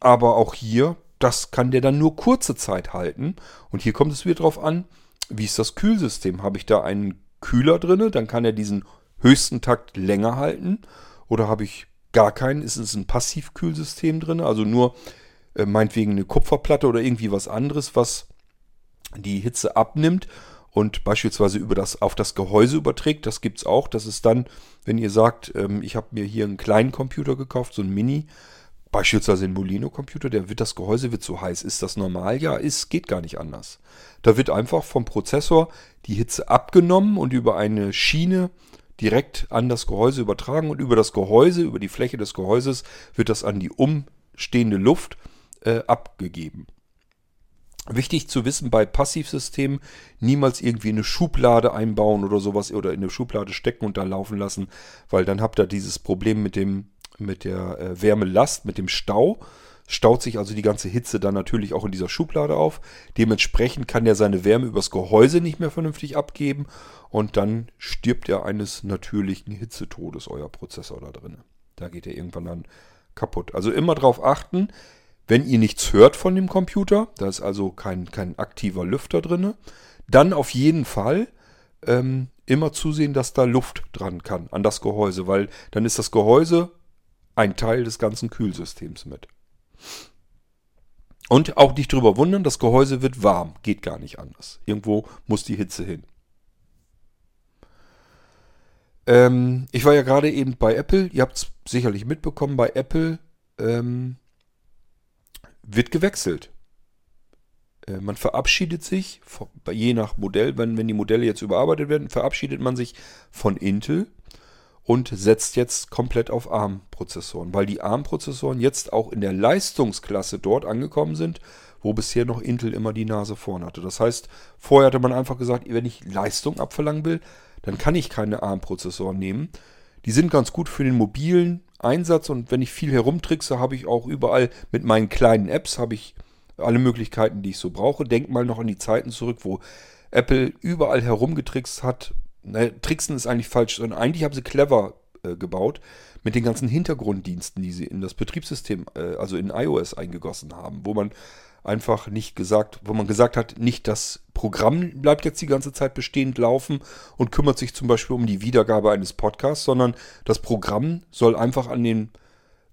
Aber auch hier, das kann der dann nur kurze Zeit halten. Und hier kommt es wieder darauf an, wie ist das Kühlsystem? Habe ich da einen Kühler drin, dann kann er diesen höchsten Takt länger halten. Oder habe ich gar keinen, ist es ein Passivkühlsystem drin, also nur äh, meinetwegen eine Kupferplatte oder irgendwie was anderes, was die Hitze abnimmt und beispielsweise über das, auf das Gehäuse überträgt. Das gibt es auch. Das ist dann, wenn ihr sagt, ähm, ich habe mir hier einen kleinen Computer gekauft, so ein Mini, beispielsweise ein Molino-Computer, der wird das Gehäuse wird so heiß. Ist das normal? Ja, ist, geht gar nicht anders. Da wird einfach vom Prozessor die Hitze abgenommen und über eine Schiene direkt an das Gehäuse übertragen und über das Gehäuse, über die Fläche des Gehäuses wird das an die umstehende Luft äh, abgegeben. Wichtig zu wissen bei Passivsystemen, niemals irgendwie eine Schublade einbauen oder sowas oder in eine Schublade stecken und da laufen lassen, weil dann habt ihr dieses Problem mit dem mit der äh, Wärmelast, mit dem Stau. Staut sich also die ganze Hitze dann natürlich auch in dieser Schublade auf. Dementsprechend kann er seine Wärme übers Gehäuse nicht mehr vernünftig abgeben und dann stirbt er eines natürlichen Hitzetodes, euer Prozessor da drin. Da geht er irgendwann dann kaputt. Also immer darauf achten, wenn ihr nichts hört von dem Computer, da ist also kein, kein aktiver Lüfter drin, dann auf jeden Fall ähm, immer zusehen, dass da Luft dran kann an das Gehäuse, weil dann ist das Gehäuse ein Teil des ganzen Kühlsystems mit. Und auch nicht drüber wundern, das Gehäuse wird warm, geht gar nicht anders. Irgendwo muss die Hitze hin. Ähm, ich war ja gerade eben bei Apple. Ihr habt es sicherlich mitbekommen. Bei Apple ähm, wird gewechselt. Äh, man verabschiedet sich, je nach Modell, wenn, wenn die Modelle jetzt überarbeitet werden, verabschiedet man sich von Intel und setzt jetzt komplett auf ARM-Prozessoren, weil die ARM-Prozessoren jetzt auch in der Leistungsklasse dort angekommen sind, wo bisher noch Intel immer die Nase vorn hatte. Das heißt, vorher hatte man einfach gesagt, wenn ich Leistung abverlangen will, dann kann ich keine ARM-Prozessoren nehmen. Die sind ganz gut für den mobilen Einsatz und wenn ich viel herumtrickse, habe ich auch überall mit meinen kleinen Apps habe ich alle Möglichkeiten, die ich so brauche. Denk mal noch an die Zeiten zurück, wo Apple überall herumgetrickst hat. Ne, Tricksen ist eigentlich falsch, sondern eigentlich haben sie clever äh, gebaut mit den ganzen Hintergrunddiensten, die sie in das Betriebssystem, äh, also in iOS eingegossen haben, wo man einfach nicht gesagt, wo man gesagt hat, nicht das Programm bleibt jetzt die ganze Zeit bestehend laufen und kümmert sich zum Beispiel um die Wiedergabe eines Podcasts, sondern das Programm soll einfach an den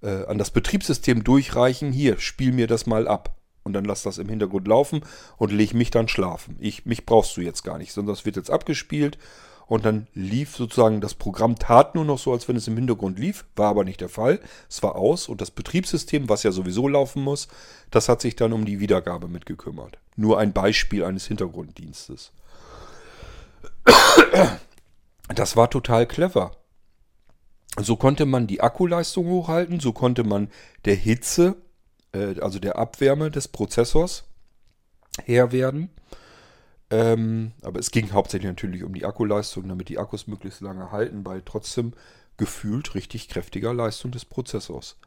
äh, an das Betriebssystem durchreichen. Hier, spiel mir das mal ab. Und dann lass das im Hintergrund laufen und leg mich dann schlafen. Ich, mich brauchst du jetzt gar nicht, sondern das wird jetzt abgespielt und dann lief sozusagen das Programm tat nur noch so, als wenn es im Hintergrund lief, war aber nicht der Fall. Es war aus und das Betriebssystem, was ja sowieso laufen muss, das hat sich dann um die Wiedergabe mitgekümmert. Nur ein Beispiel eines Hintergrunddienstes. Das war total clever. So konnte man die Akkuleistung hochhalten, so konnte man der Hitze, äh, also der Abwärme des Prozessors Herr werden. Ähm, aber es ging hauptsächlich natürlich um die Akkuleistung, damit die Akkus möglichst lange halten, bei trotzdem gefühlt richtig kräftiger Leistung des Prozessors.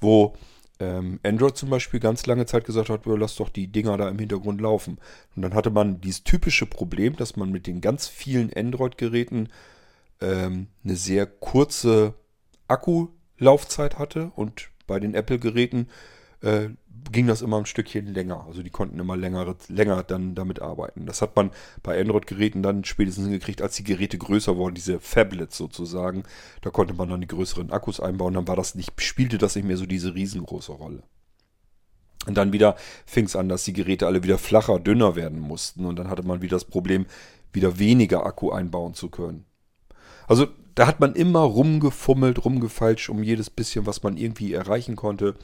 Wo ähm, Android zum Beispiel ganz lange Zeit gesagt hat, lass doch die Dinger da im Hintergrund laufen. Und dann hatte man dieses typische Problem, dass man mit den ganz vielen Android-Geräten ähm, eine sehr kurze Akku Laufzeit hatte und bei den Apple-Geräten äh, ging das immer ein Stückchen länger. Also die konnten immer länger, länger dann damit arbeiten. Das hat man bei Android-Geräten dann spätestens hingekriegt, als die Geräte größer wurden, diese Phablets sozusagen. Da konnte man dann die größeren Akkus einbauen. Dann war das nicht, spielte das nicht mehr so diese riesengroße Rolle. Und dann wieder fing es an, dass die Geräte alle wieder flacher, dünner werden mussten. Und dann hatte man wieder das Problem, wieder weniger Akku einbauen zu können. Also da hat man immer rumgefummelt, rumgefeilscht um jedes bisschen, was man irgendwie erreichen konnte.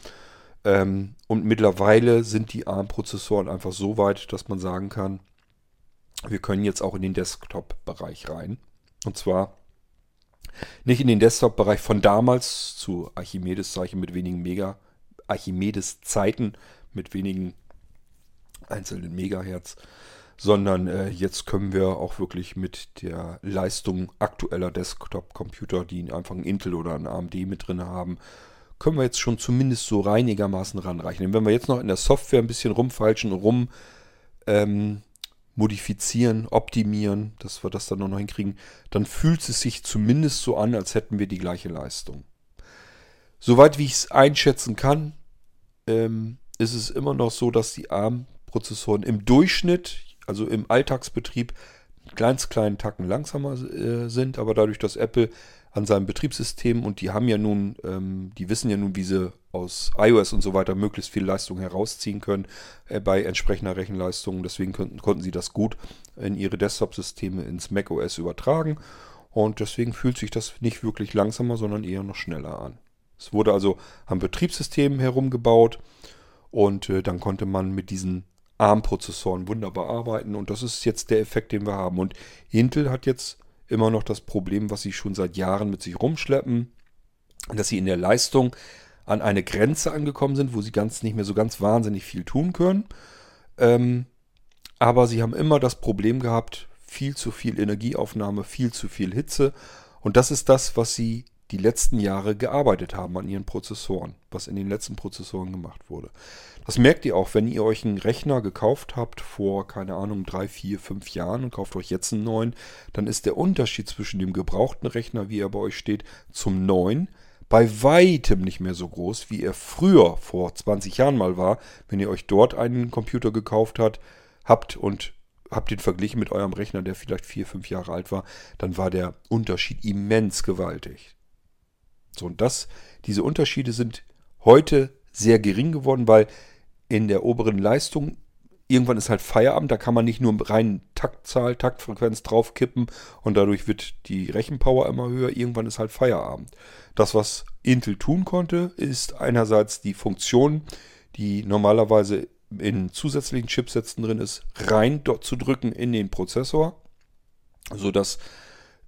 Ähm, und mittlerweile sind die ARM-Prozessoren einfach so weit, dass man sagen kann, wir können jetzt auch in den Desktop-Bereich rein. Und zwar nicht in den Desktop-Bereich von damals zu Archimedes-Zeichen mit wenigen Mega, Archimedes-Zeiten mit wenigen einzelnen Megahertz, sondern äh, jetzt können wir auch wirklich mit der Leistung aktueller Desktop-Computer, die einfach ein Intel oder ein AMD mit drin haben, können wir jetzt schon zumindest so reinigermaßen ranreichen. Und wenn wir jetzt noch in der Software ein bisschen rumfalschen, rum ähm, modifizieren, optimieren, dass wir das dann noch hinkriegen, dann fühlt es sich zumindest so an, als hätten wir die gleiche Leistung. Soweit wie ich es einschätzen kann, ähm, ist es immer noch so, dass die ARM-Prozessoren im Durchschnitt, also im Alltagsbetrieb, ganz kleinen Tacken langsamer äh, sind, aber dadurch, dass Apple an seinem Betriebssystem und die haben ja nun, ähm, die wissen ja nun, wie sie aus iOS und so weiter möglichst viel Leistung herausziehen können äh, bei entsprechender Rechenleistung. Deswegen konnten, konnten sie das gut in ihre Desktop-Systeme ins macOS übertragen und deswegen fühlt sich das nicht wirklich langsamer, sondern eher noch schneller an. Es wurde also am Betriebssystem herumgebaut und äh, dann konnte man mit diesen ARM-Prozessoren wunderbar arbeiten und das ist jetzt der Effekt, den wir haben. Und Intel hat jetzt immer noch das Problem, was sie schon seit Jahren mit sich rumschleppen, dass sie in der Leistung an eine Grenze angekommen sind, wo sie ganz nicht mehr so ganz wahnsinnig viel tun können. Ähm, aber sie haben immer das Problem gehabt, viel zu viel Energieaufnahme, viel zu viel Hitze. Und das ist das, was sie die letzten Jahre gearbeitet haben an ihren Prozessoren, was in den letzten Prozessoren gemacht wurde. Das merkt ihr auch, wenn ihr euch einen Rechner gekauft habt vor, keine Ahnung, drei, vier, fünf Jahren und kauft euch jetzt einen neuen, dann ist der Unterschied zwischen dem gebrauchten Rechner, wie er bei euch steht, zum neuen bei weitem nicht mehr so groß, wie er früher vor 20 Jahren mal war, wenn ihr euch dort einen Computer gekauft habt, habt und habt den verglichen mit eurem Rechner, der vielleicht vier, fünf Jahre alt war, dann war der Unterschied immens gewaltig. So, und das, diese Unterschiede sind heute sehr gering geworden, weil in der oberen Leistung irgendwann ist halt Feierabend, da kann man nicht nur rein Taktzahl, Taktfrequenz draufkippen und dadurch wird die Rechenpower immer höher. Irgendwann ist halt Feierabend. Das, was Intel tun konnte, ist einerseits die Funktion, die normalerweise in zusätzlichen Chipsätzen drin ist, rein dort zu drücken in den Prozessor, sodass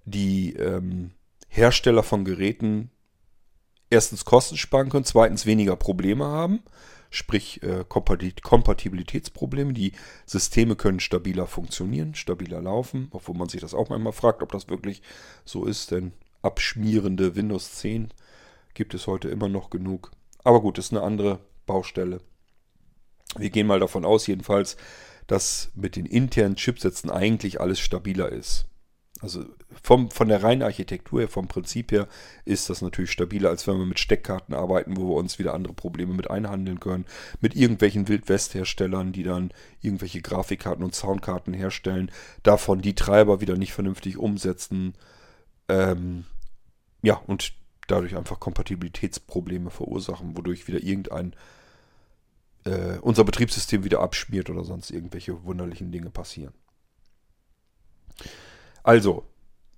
die ähm, Hersteller von Geräten erstens Kosten sparen können, zweitens weniger Probleme haben, sprich äh, Kompatibilitätsprobleme. Die Systeme können stabiler funktionieren, stabiler laufen, obwohl man sich das auch manchmal fragt, ob das wirklich so ist, denn abschmierende Windows 10 gibt es heute immer noch genug. Aber gut, ist eine andere Baustelle. Wir gehen mal davon aus, jedenfalls, dass mit den internen Chipsätzen eigentlich alles stabiler ist. Also vom, von der reinen Architektur her, vom Prinzip her, ist das natürlich stabiler, als wenn wir mit Steckkarten arbeiten, wo wir uns wieder andere Probleme mit einhandeln können. Mit irgendwelchen Wildwest-Herstellern, die dann irgendwelche Grafikkarten und Soundkarten herstellen, davon die Treiber wieder nicht vernünftig umsetzen. Ähm, ja, und dadurch einfach Kompatibilitätsprobleme verursachen, wodurch wieder irgendein äh, unser Betriebssystem wieder abschmiert oder sonst irgendwelche wunderlichen Dinge passieren. Also,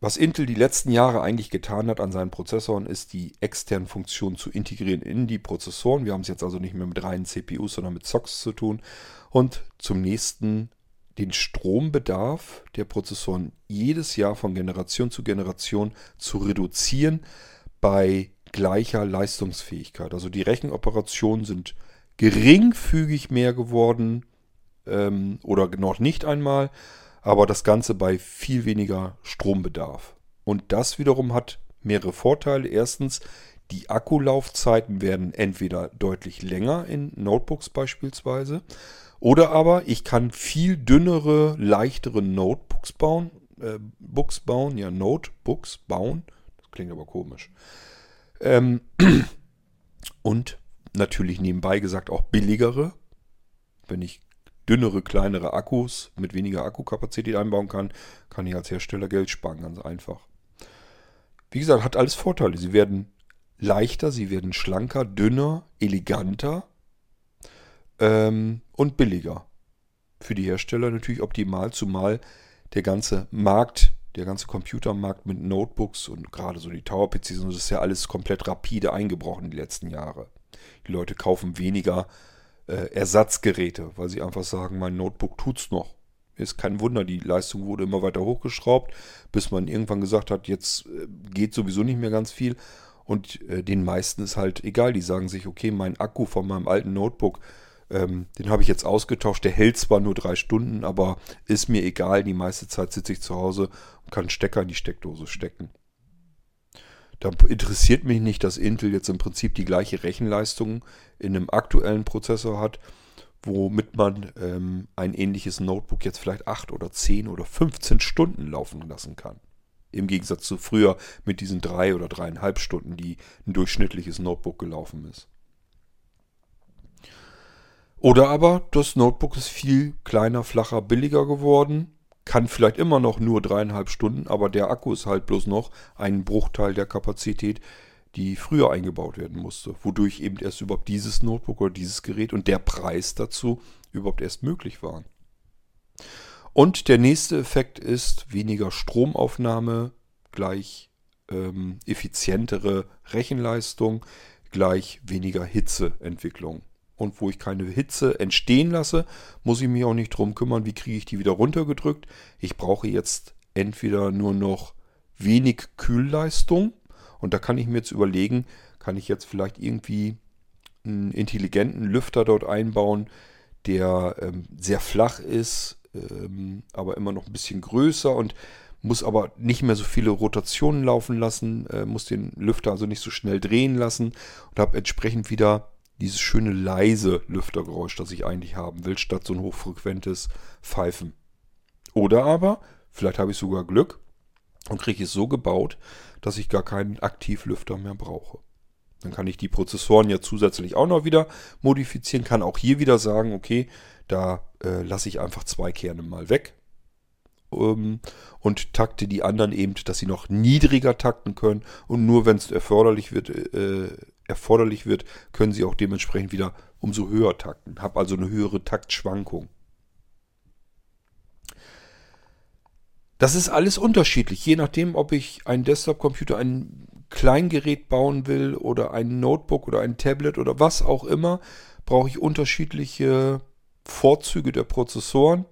was Intel die letzten Jahre eigentlich getan hat an seinen Prozessoren, ist die externen Funktionen zu integrieren in die Prozessoren. Wir haben es jetzt also nicht mehr mit reinen CPUs, sondern mit SOCs zu tun. Und zum nächsten den Strombedarf der Prozessoren jedes Jahr von Generation zu Generation zu reduzieren bei gleicher Leistungsfähigkeit. Also die Rechenoperationen sind geringfügig mehr geworden ähm, oder noch nicht einmal aber das Ganze bei viel weniger Strombedarf. Und das wiederum hat mehrere Vorteile. Erstens, die Akkulaufzeiten werden entweder deutlich länger in Notebooks beispielsweise, oder aber ich kann viel dünnere, leichtere Notebooks bauen, äh, Books bauen, ja Notebooks bauen. Das klingt aber komisch. Ähm, und natürlich nebenbei gesagt auch billigere. Wenn ich dünnere, kleinere Akkus mit weniger Akkukapazität einbauen kann, kann ich als Hersteller Geld sparen, ganz einfach. Wie gesagt, hat alles Vorteile. Sie werden leichter, sie werden schlanker, dünner, eleganter ähm, und billiger. Für die Hersteller natürlich optimal, zumal der ganze Markt, der ganze Computermarkt mit Notebooks und gerade so die Tower-PCs, das ist ja alles komplett rapide eingebrochen die letzten Jahre. Die Leute kaufen weniger äh, Ersatzgeräte, weil sie einfach sagen, mein Notebook tut's noch. Ist kein Wunder, die Leistung wurde immer weiter hochgeschraubt, bis man irgendwann gesagt hat, jetzt äh, geht sowieso nicht mehr ganz viel. Und äh, den meisten ist halt egal. Die sagen sich, okay, mein Akku von meinem alten Notebook, ähm, den habe ich jetzt ausgetauscht. Der hält zwar nur drei Stunden, aber ist mir egal. Die meiste Zeit sitze ich zu Hause und kann Stecker in die Steckdose stecken. Da interessiert mich nicht, dass Intel jetzt im Prinzip die gleiche Rechenleistung in einem aktuellen Prozessor hat, womit man ähm, ein ähnliches Notebook jetzt vielleicht 8 oder 10 oder 15 Stunden laufen lassen kann. Im Gegensatz zu früher mit diesen 3 oder 3,5 Stunden, die ein durchschnittliches Notebook gelaufen ist. Oder aber das Notebook ist viel kleiner, flacher, billiger geworden kann vielleicht immer noch nur dreieinhalb Stunden, aber der Akku ist halt bloß noch ein Bruchteil der Kapazität, die früher eingebaut werden musste, wodurch eben erst überhaupt dieses Notebook oder dieses Gerät und der Preis dazu überhaupt erst möglich waren. Und der nächste Effekt ist weniger Stromaufnahme gleich ähm, effizientere Rechenleistung gleich weniger Hitzeentwicklung und wo ich keine Hitze entstehen lasse, muss ich mich auch nicht drum kümmern, wie kriege ich die wieder runtergedrückt. Ich brauche jetzt entweder nur noch wenig Kühlleistung und da kann ich mir jetzt überlegen, kann ich jetzt vielleicht irgendwie einen intelligenten Lüfter dort einbauen, der ähm, sehr flach ist, ähm, aber immer noch ein bisschen größer und muss aber nicht mehr so viele Rotationen laufen lassen, äh, muss den Lüfter also nicht so schnell drehen lassen und habe entsprechend wieder dieses schöne leise Lüftergeräusch, das ich eigentlich haben will, statt so ein hochfrequentes Pfeifen. Oder aber, vielleicht habe ich sogar Glück und kriege es so gebaut, dass ich gar keinen Aktivlüfter mehr brauche. Dann kann ich die Prozessoren ja zusätzlich auch noch wieder modifizieren, kann auch hier wieder sagen, okay, da äh, lasse ich einfach zwei Kerne mal weg ähm, und takte die anderen eben, dass sie noch niedriger takten können und nur wenn es erforderlich wird, äh, erforderlich wird, können sie auch dementsprechend wieder umso höher takten. Habe also eine höhere Taktschwankung. Das ist alles unterschiedlich, je nachdem, ob ich einen Desktop-Computer, ein Kleingerät bauen will oder ein Notebook oder ein Tablet oder was auch immer, brauche ich unterschiedliche Vorzüge der Prozessoren.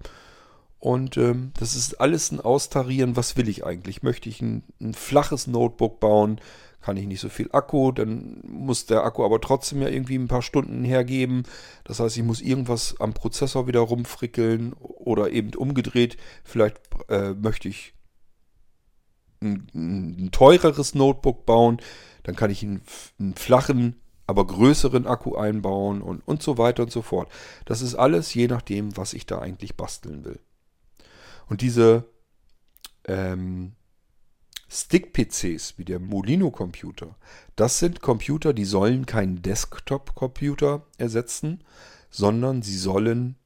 Und ähm, das ist alles ein Austarieren, was will ich eigentlich? Möchte ich ein, ein flaches Notebook bauen? Kann ich nicht so viel Akku, dann muss der Akku aber trotzdem ja irgendwie ein paar Stunden hergeben. Das heißt, ich muss irgendwas am Prozessor wieder rumfrickeln oder eben umgedreht. Vielleicht äh, möchte ich ein, ein, teureres Notebook bauen, dann kann ich einen, einen flachen, aber größeren Akku einbauen und, und so weiter und so fort. Das ist alles je nachdem, was ich da eigentlich basteln will. Und diese ähm, Stick-PCs wie der Molino-Computer, das sind Computer, die sollen keinen Desktop-Computer ersetzen, sondern sie sollen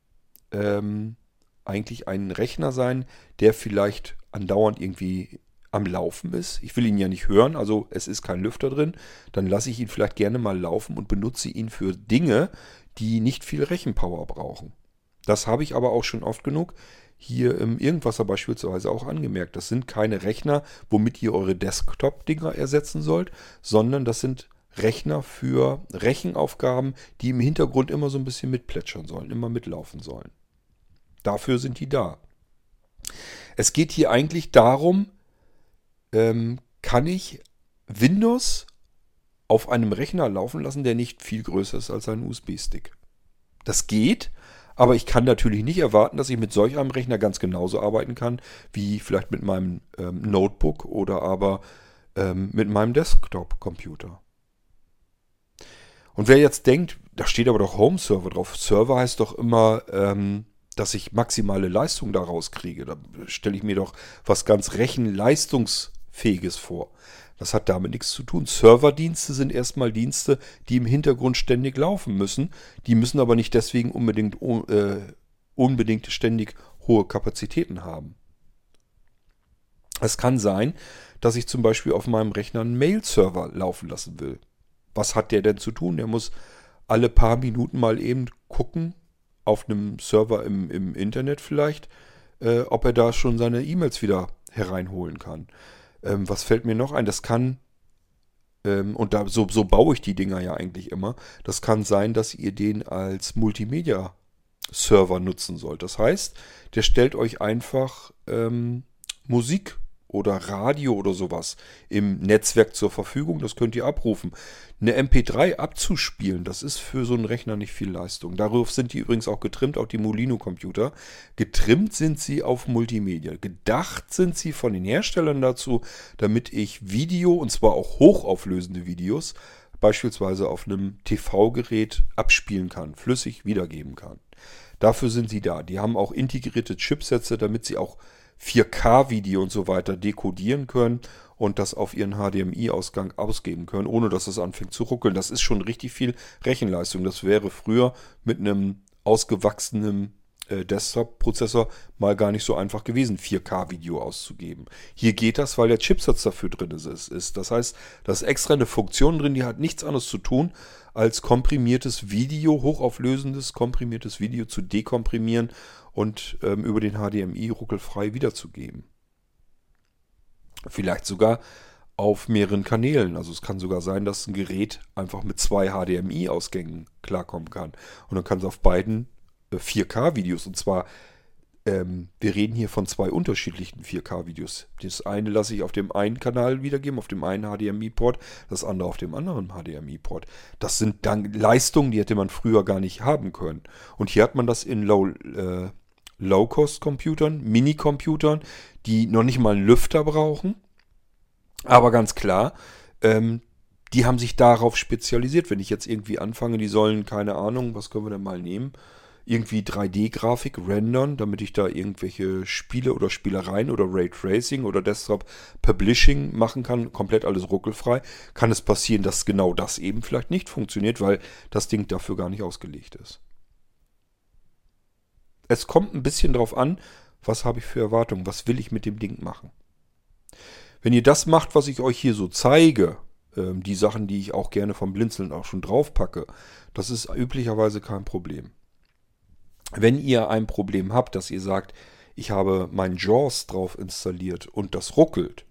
ähm, eigentlich ein Rechner sein, der vielleicht andauernd irgendwie am Laufen ist. Ich will ihn ja nicht hören, also es ist kein Lüfter drin. Dann lasse ich ihn vielleicht gerne mal laufen und benutze ihn für Dinge, die nicht viel Rechenpower brauchen. Das habe ich aber auch schon oft genug hier im Irgendwasser beispielsweise auch angemerkt. Das sind keine Rechner, womit ihr eure Desktop-Dinger ersetzen sollt, sondern das sind Rechner für Rechenaufgaben, die im Hintergrund immer so ein bisschen mitplätschern sollen, immer mitlaufen sollen. Dafür sind die da. Es geht hier eigentlich darum, ähm, kann ich Windows auf einem Rechner laufen lassen, der nicht viel größer ist als ein USB-Stick. Das geht, aber ich kann natürlich nicht erwarten, dass ich mit solch einem Rechner ganz genauso arbeiten kann, wie vielleicht mit meinem ähm, Notebook oder aber ähm, mit meinem Desktop-Computer. Und wer jetzt denkt, da steht aber doch Home Server drauf. Server heißt doch immer, ähm, dass ich maximale Leistung daraus kriege. Da stelle ich mir doch was ganz Rechenleistungs Fähiges vor. Das hat damit nichts zu tun. Serverdienste sind erstmal Dienste, die im Hintergrund ständig laufen müssen. Die müssen aber nicht deswegen unbedingt, äh, unbedingt ständig hohe Kapazitäten haben. Es kann sein, dass ich zum Beispiel auf meinem Rechner einen Mail-Server laufen lassen will. Was hat der denn zu tun? Der muss alle paar Minuten mal eben gucken, auf einem Server im, im Internet vielleicht, äh, ob er da schon seine E-Mails wieder hereinholen kann. Ähm, was fällt mir noch ein? Das kann, ähm, und da, so, so baue ich die Dinger ja eigentlich immer, das kann sein, dass ihr den als Multimedia-Server nutzen sollt. Das heißt, der stellt euch einfach ähm, Musik oder Radio oder sowas im Netzwerk zur Verfügung. Das könnt ihr abrufen. Eine MP3 abzuspielen, das ist für so einen Rechner nicht viel Leistung. Darauf sind die übrigens auch getrimmt, auch die Molino-Computer. Getrimmt sind sie auf Multimedia. Gedacht sind sie von den Herstellern dazu, damit ich Video, und zwar auch hochauflösende Videos, beispielsweise auf einem TV-Gerät abspielen kann, flüssig wiedergeben kann. Dafür sind sie da. Die haben auch integrierte Chipsätze, damit sie auch 4K-Video und so weiter dekodieren können und das auf ihren HDMI-Ausgang ausgeben können, ohne dass es anfängt zu ruckeln. Das ist schon richtig viel Rechenleistung. Das wäre früher mit einem ausgewachsenen äh, Desktop-Prozessor mal gar nicht so einfach gewesen, 4K-Video auszugeben. Hier geht das, weil der Chipsatz dafür drin ist. Das heißt, da ist extra eine Funktion drin, die hat nichts anderes zu tun, als komprimiertes Video, hochauflösendes komprimiertes Video zu dekomprimieren und ähm, über den HDMI ruckelfrei wiederzugeben. Vielleicht sogar auf mehreren Kanälen. Also es kann sogar sein, dass ein Gerät einfach mit zwei HDMI-Ausgängen klarkommen kann. Und dann kann es auf beiden 4K-Videos, äh, und zwar, ähm, wir reden hier von zwei unterschiedlichen 4K-Videos. Das eine lasse ich auf dem einen Kanal wiedergeben, auf dem einen HDMI-Port, das andere auf dem anderen HDMI-Port. Das sind dann Leistungen, die hätte man früher gar nicht haben können. Und hier hat man das in Low, äh, Low-Cost-Computern, Mini-Computern, die noch nicht mal einen Lüfter brauchen. Aber ganz klar, ähm, die haben sich darauf spezialisiert. Wenn ich jetzt irgendwie anfange, die sollen, keine Ahnung, was können wir denn mal nehmen? Irgendwie 3D-Grafik rendern, damit ich da irgendwelche Spiele oder Spielereien oder Raytracing oder Desktop Publishing machen kann, komplett alles ruckelfrei, kann es passieren, dass genau das eben vielleicht nicht funktioniert, weil das Ding dafür gar nicht ausgelegt ist es kommt ein bisschen drauf an, was habe ich für Erwartungen, was will ich mit dem Ding machen. Wenn ihr das macht, was ich euch hier so zeige, ähm, die Sachen, die ich auch gerne vom Blinzeln auch schon drauf packe, das ist üblicherweise kein Problem. Wenn ihr ein Problem habt, dass ihr sagt, ich habe mein JAWS drauf installiert und das ruckelt,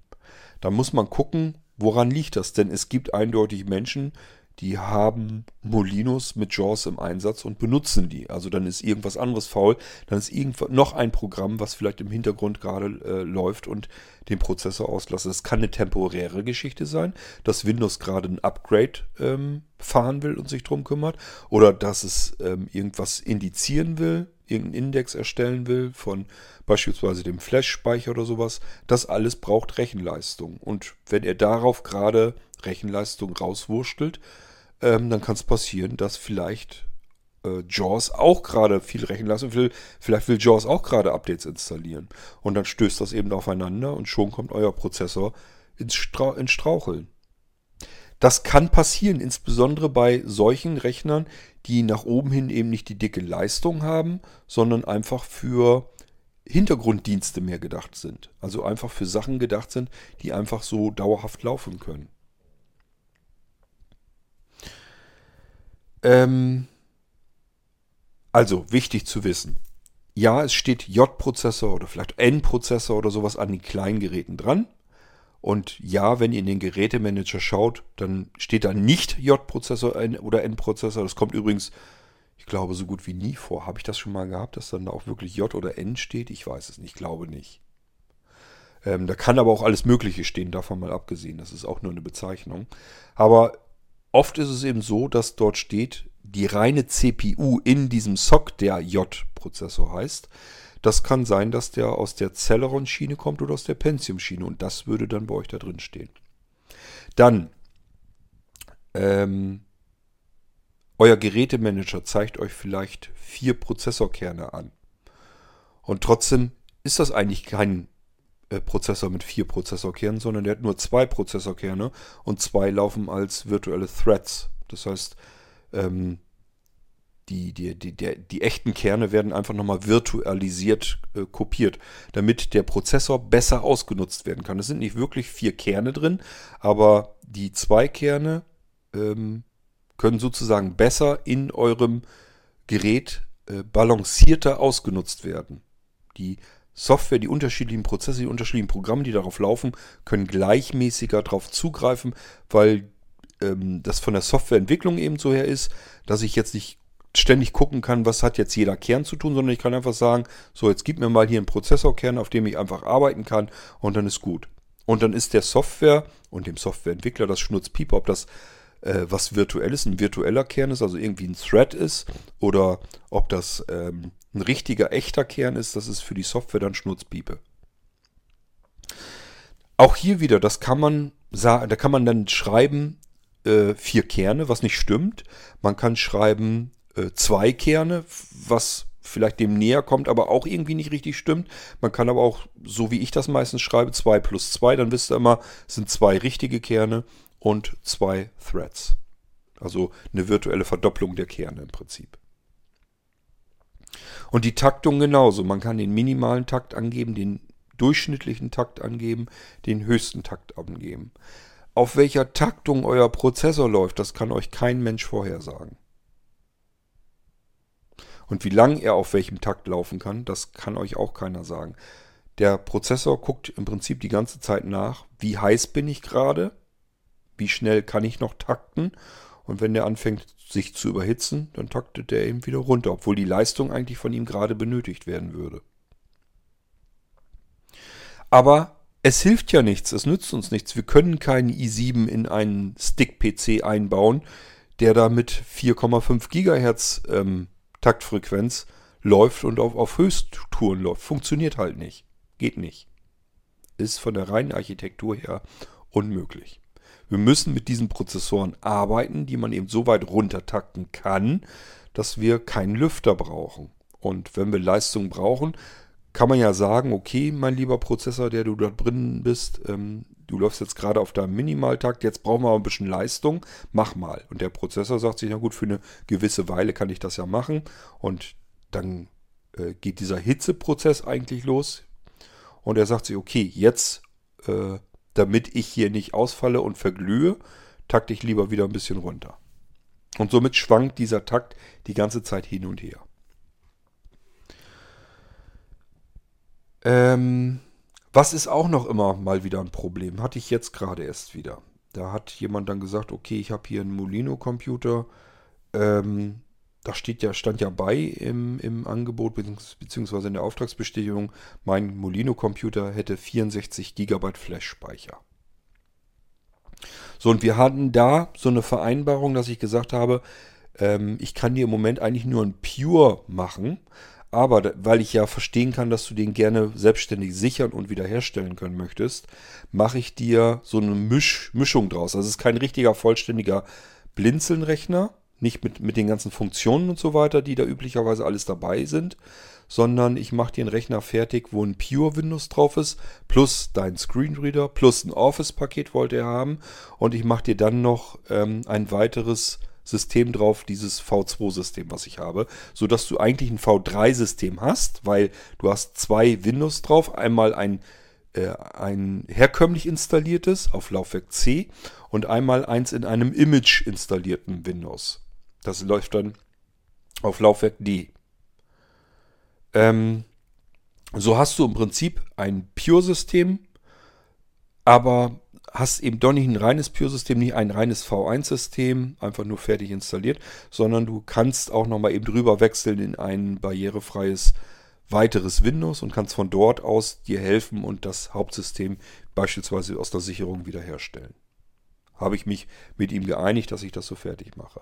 dann muss man gucken, woran liegt das? Denn es gibt eindeutig Menschen, die haben Molinos mit JAWS im Einsatz und benutzen die. Also dann ist irgendwas anderes faul, dann ist irgendwas, noch ein Programm, was vielleicht im Hintergrund gerade äh, läuft und den Prozessor auslässt. Das kann eine temporäre Geschichte sein, dass Windows gerade ein Upgrade ähm, fahren will und sich drum kümmert oder dass es ähm, irgendwas indizieren will, irgendeinen Index erstellen will von beispielsweise dem Flash-Speicher oder sowas. Das alles braucht Rechenleistung. Und wenn er darauf gerade Rechenleistung rauswurschtelt, ähm, dann kann es passieren, dass vielleicht äh, JAWS auch gerade viel Rechenleistung will. Vielleicht will JAWS auch gerade Updates installieren. Und dann stößt das eben aufeinander und schon kommt euer Prozessor ins, Stra ins Straucheln. Das kann passieren, insbesondere bei solchen Rechnern, die nach oben hin eben nicht die dicke Leistung haben, sondern einfach für Hintergrunddienste mehr gedacht sind. Also einfach für Sachen gedacht sind, die einfach so dauerhaft laufen können. Ähm, also wichtig zu wissen. Ja, es steht J-Prozessor oder vielleicht N-Prozessor oder sowas an den kleinen Geräten dran. Und ja, wenn ihr in den Gerätemanager schaut, dann steht da nicht J-Prozessor oder N-Prozessor. Das kommt übrigens, ich glaube, so gut wie nie vor. Habe ich das schon mal gehabt, dass dann da auch wirklich J oder N steht? Ich weiß es nicht, ich glaube nicht. Ähm, da kann aber auch alles Mögliche stehen, davon mal abgesehen. Das ist auch nur eine Bezeichnung. Aber Oft ist es eben so, dass dort steht, die reine CPU in diesem SOC, der J-Prozessor heißt. Das kann sein, dass der aus der Celeron-Schiene kommt oder aus der Pentium-Schiene und das würde dann bei euch da drin stehen. Dann, ähm, euer Gerätemanager zeigt euch vielleicht vier Prozessorkerne an. Und trotzdem ist das eigentlich kein Prozessor mit vier Prozessorkernen, sondern der hat nur zwei Prozessorkerne und zwei laufen als virtuelle Threads. Das heißt, ähm, die, die, die, die, die echten Kerne werden einfach nochmal virtualisiert äh, kopiert, damit der Prozessor besser ausgenutzt werden kann. Es sind nicht wirklich vier Kerne drin, aber die zwei Kerne ähm, können sozusagen besser in eurem Gerät äh, balancierter ausgenutzt werden. Die Software, die unterschiedlichen Prozesse, die unterschiedlichen Programme, die darauf laufen, können gleichmäßiger darauf zugreifen, weil ähm, das von der Softwareentwicklung eben so her ist, dass ich jetzt nicht ständig gucken kann, was hat jetzt jeder Kern zu tun, sondern ich kann einfach sagen, so jetzt gib mir mal hier einen Prozessorkern, auf dem ich einfach arbeiten kann und dann ist gut. Und dann ist der Software und dem Softwareentwickler das Schnurzpiep, ob das äh, was virtuelles, ein virtueller Kern ist, also irgendwie ein Thread ist oder ob das ähm, ein richtiger, echter Kern ist, das ist für die Software dann Schnurzpiepe. Auch hier wieder, das kann man da kann man dann schreiben, äh, vier Kerne, was nicht stimmt. Man kann schreiben äh, zwei Kerne, was vielleicht dem näher kommt, aber auch irgendwie nicht richtig stimmt. Man kann aber auch, so wie ich das meistens schreibe, 2 plus 2, dann wisst ihr immer, sind zwei richtige Kerne und zwei Threads. Also eine virtuelle Verdopplung der Kerne im Prinzip. Und die Taktung genauso. Man kann den minimalen Takt angeben, den durchschnittlichen Takt angeben, den höchsten Takt angeben. Auf welcher Taktung euer Prozessor läuft, das kann euch kein Mensch vorhersagen. Und wie lang er auf welchem Takt laufen kann, das kann euch auch keiner sagen. Der Prozessor guckt im Prinzip die ganze Zeit nach, wie heiß bin ich gerade, wie schnell kann ich noch takten. Und wenn der anfängt sich zu überhitzen, dann taktet er eben wieder runter, obwohl die Leistung eigentlich von ihm gerade benötigt werden würde. Aber es hilft ja nichts, es nützt uns nichts. Wir können keinen i7 in einen Stick-PC einbauen, der da mit 4,5 GHz ähm, Taktfrequenz läuft und auf, auf Höchsttouren läuft. Funktioniert halt nicht. Geht nicht. Ist von der reinen Architektur her unmöglich. Wir müssen mit diesen Prozessoren arbeiten, die man eben so weit runtertakten kann, dass wir keinen Lüfter brauchen. Und wenn wir Leistung brauchen, kann man ja sagen, okay, mein lieber Prozessor, der du da drin bist, ähm, du läufst jetzt gerade auf deinem Minimaltakt, jetzt brauchen wir aber ein bisschen Leistung, mach mal. Und der Prozessor sagt sich, na gut, für eine gewisse Weile kann ich das ja machen. Und dann äh, geht dieser Hitzeprozess eigentlich los. Und er sagt sich, okay, jetzt, äh, damit ich hier nicht ausfalle und verglühe, takte ich lieber wieder ein bisschen runter. Und somit schwankt dieser Takt die ganze Zeit hin und her. Ähm, was ist auch noch immer mal wieder ein Problem? Hatte ich jetzt gerade erst wieder. Da hat jemand dann gesagt, okay, ich habe hier einen Molino-Computer. Ähm, da steht ja, stand ja bei im, im Angebot beziehungsweise in der Auftragsbestätigung, mein Molino-Computer hätte 64 GB Flash-Speicher. So, und wir hatten da so eine Vereinbarung, dass ich gesagt habe, ähm, ich kann dir im Moment eigentlich nur ein Pure machen. Aber weil ich ja verstehen kann, dass du den gerne selbstständig sichern und wiederherstellen können möchtest, mache ich dir so eine Misch Mischung draus. Also es ist kein richtiger vollständiger Blinzelnrechner, nicht mit, mit den ganzen Funktionen und so weiter, die da üblicherweise alles dabei sind, sondern ich mache dir einen Rechner fertig, wo ein Pure Windows drauf ist, plus dein Screenreader, plus ein Office-Paket wollte er haben und ich mache dir dann noch ähm, ein weiteres System drauf, dieses V2-System, was ich habe, sodass du eigentlich ein V3-System hast, weil du hast zwei Windows drauf, einmal ein, äh, ein herkömmlich installiertes auf Laufwerk C und einmal eins in einem Image installierten Windows. Das läuft dann auf Laufwerk D. Ähm, so hast du im Prinzip ein Pure-System, aber hast eben doch nicht ein reines Pure-System, nicht ein reines V1-System, einfach nur fertig installiert, sondern du kannst auch nochmal eben drüber wechseln in ein barrierefreies weiteres Windows und kannst von dort aus dir helfen und das Hauptsystem beispielsweise aus der Sicherung wiederherstellen. Habe ich mich mit ihm geeinigt, dass ich das so fertig mache.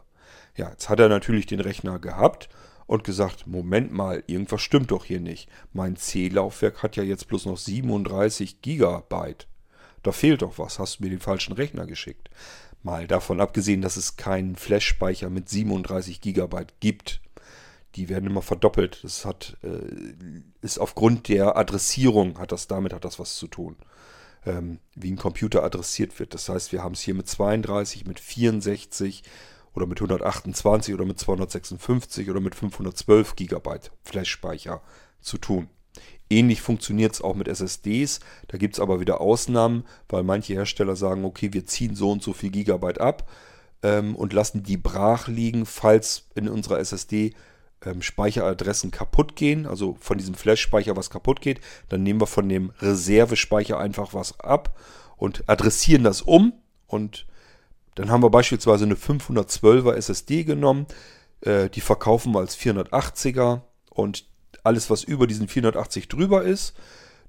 Ja, jetzt hat er natürlich den Rechner gehabt und gesagt, Moment mal, irgendwas stimmt doch hier nicht. Mein C-Laufwerk hat ja jetzt bloß noch 37 Gigabyte. Da fehlt doch was, hast du mir den falschen Rechner geschickt. Mal davon abgesehen, dass es keinen Flash-Speicher mit 37 GB gibt. die werden immer verdoppelt. Das hat, äh, ist aufgrund der Adressierung, hat das damit hat das was zu tun. Ähm, wie ein Computer adressiert wird. Das heißt, wir haben es hier mit 32, mit 64 oder mit 128 oder mit 256 oder mit 512 GB Flash-Speicher zu tun. Ähnlich funktioniert es auch mit SSDs. Da gibt es aber wieder Ausnahmen, weil manche Hersteller sagen, okay, wir ziehen so und so viel Gigabyte ab ähm, und lassen die brach liegen, falls in unserer SSD ähm, Speicheradressen kaputt gehen, also von diesem Flash-Speicher was kaputt geht, dann nehmen wir von dem Reservespeicher einfach was ab und adressieren das um und dann haben wir beispielsweise eine 512er SSD genommen, äh, die verkaufen wir als 480er und alles, was über diesen 480 drüber ist,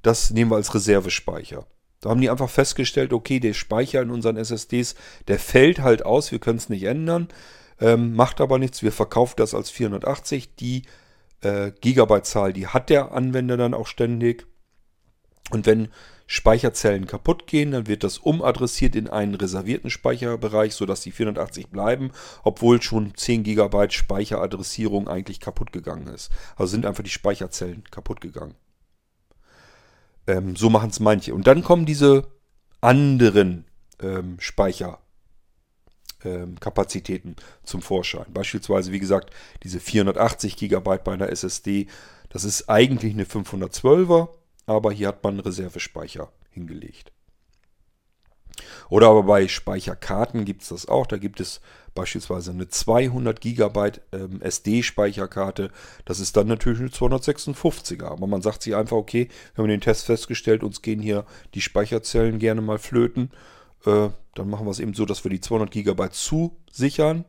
das nehmen wir als Reservespeicher. Da haben die einfach festgestellt, okay, der Speicher in unseren SSDs, der fällt halt aus, wir können es nicht ändern, ähm, macht aber nichts, wir verkaufen das als 480. Die äh, Gigabyte-Zahl, die hat der Anwender dann auch ständig. Und wenn Speicherzellen kaputt gehen, dann wird das umadressiert in einen reservierten Speicherbereich, sodass die 480 bleiben, obwohl schon 10 GB Speicheradressierung eigentlich kaputt gegangen ist. Also sind einfach die Speicherzellen kaputt gegangen. Ähm, so machen es manche. Und dann kommen diese anderen ähm, Speicherkapazitäten ähm, zum Vorschein. Beispielsweise, wie gesagt, diese 480 GB bei einer SSD. Das ist eigentlich eine 512er aber hier hat man Reservespeicher hingelegt. Oder aber bei Speicherkarten gibt es das auch. Da gibt es beispielsweise eine 200 GB ähm, SD-Speicherkarte. Das ist dann natürlich eine 256er. Aber man sagt sich einfach, okay, wir haben den Test festgestellt, uns gehen hier die Speicherzellen gerne mal flöten. Äh, dann machen wir es eben so, dass wir die 200 GB zusichern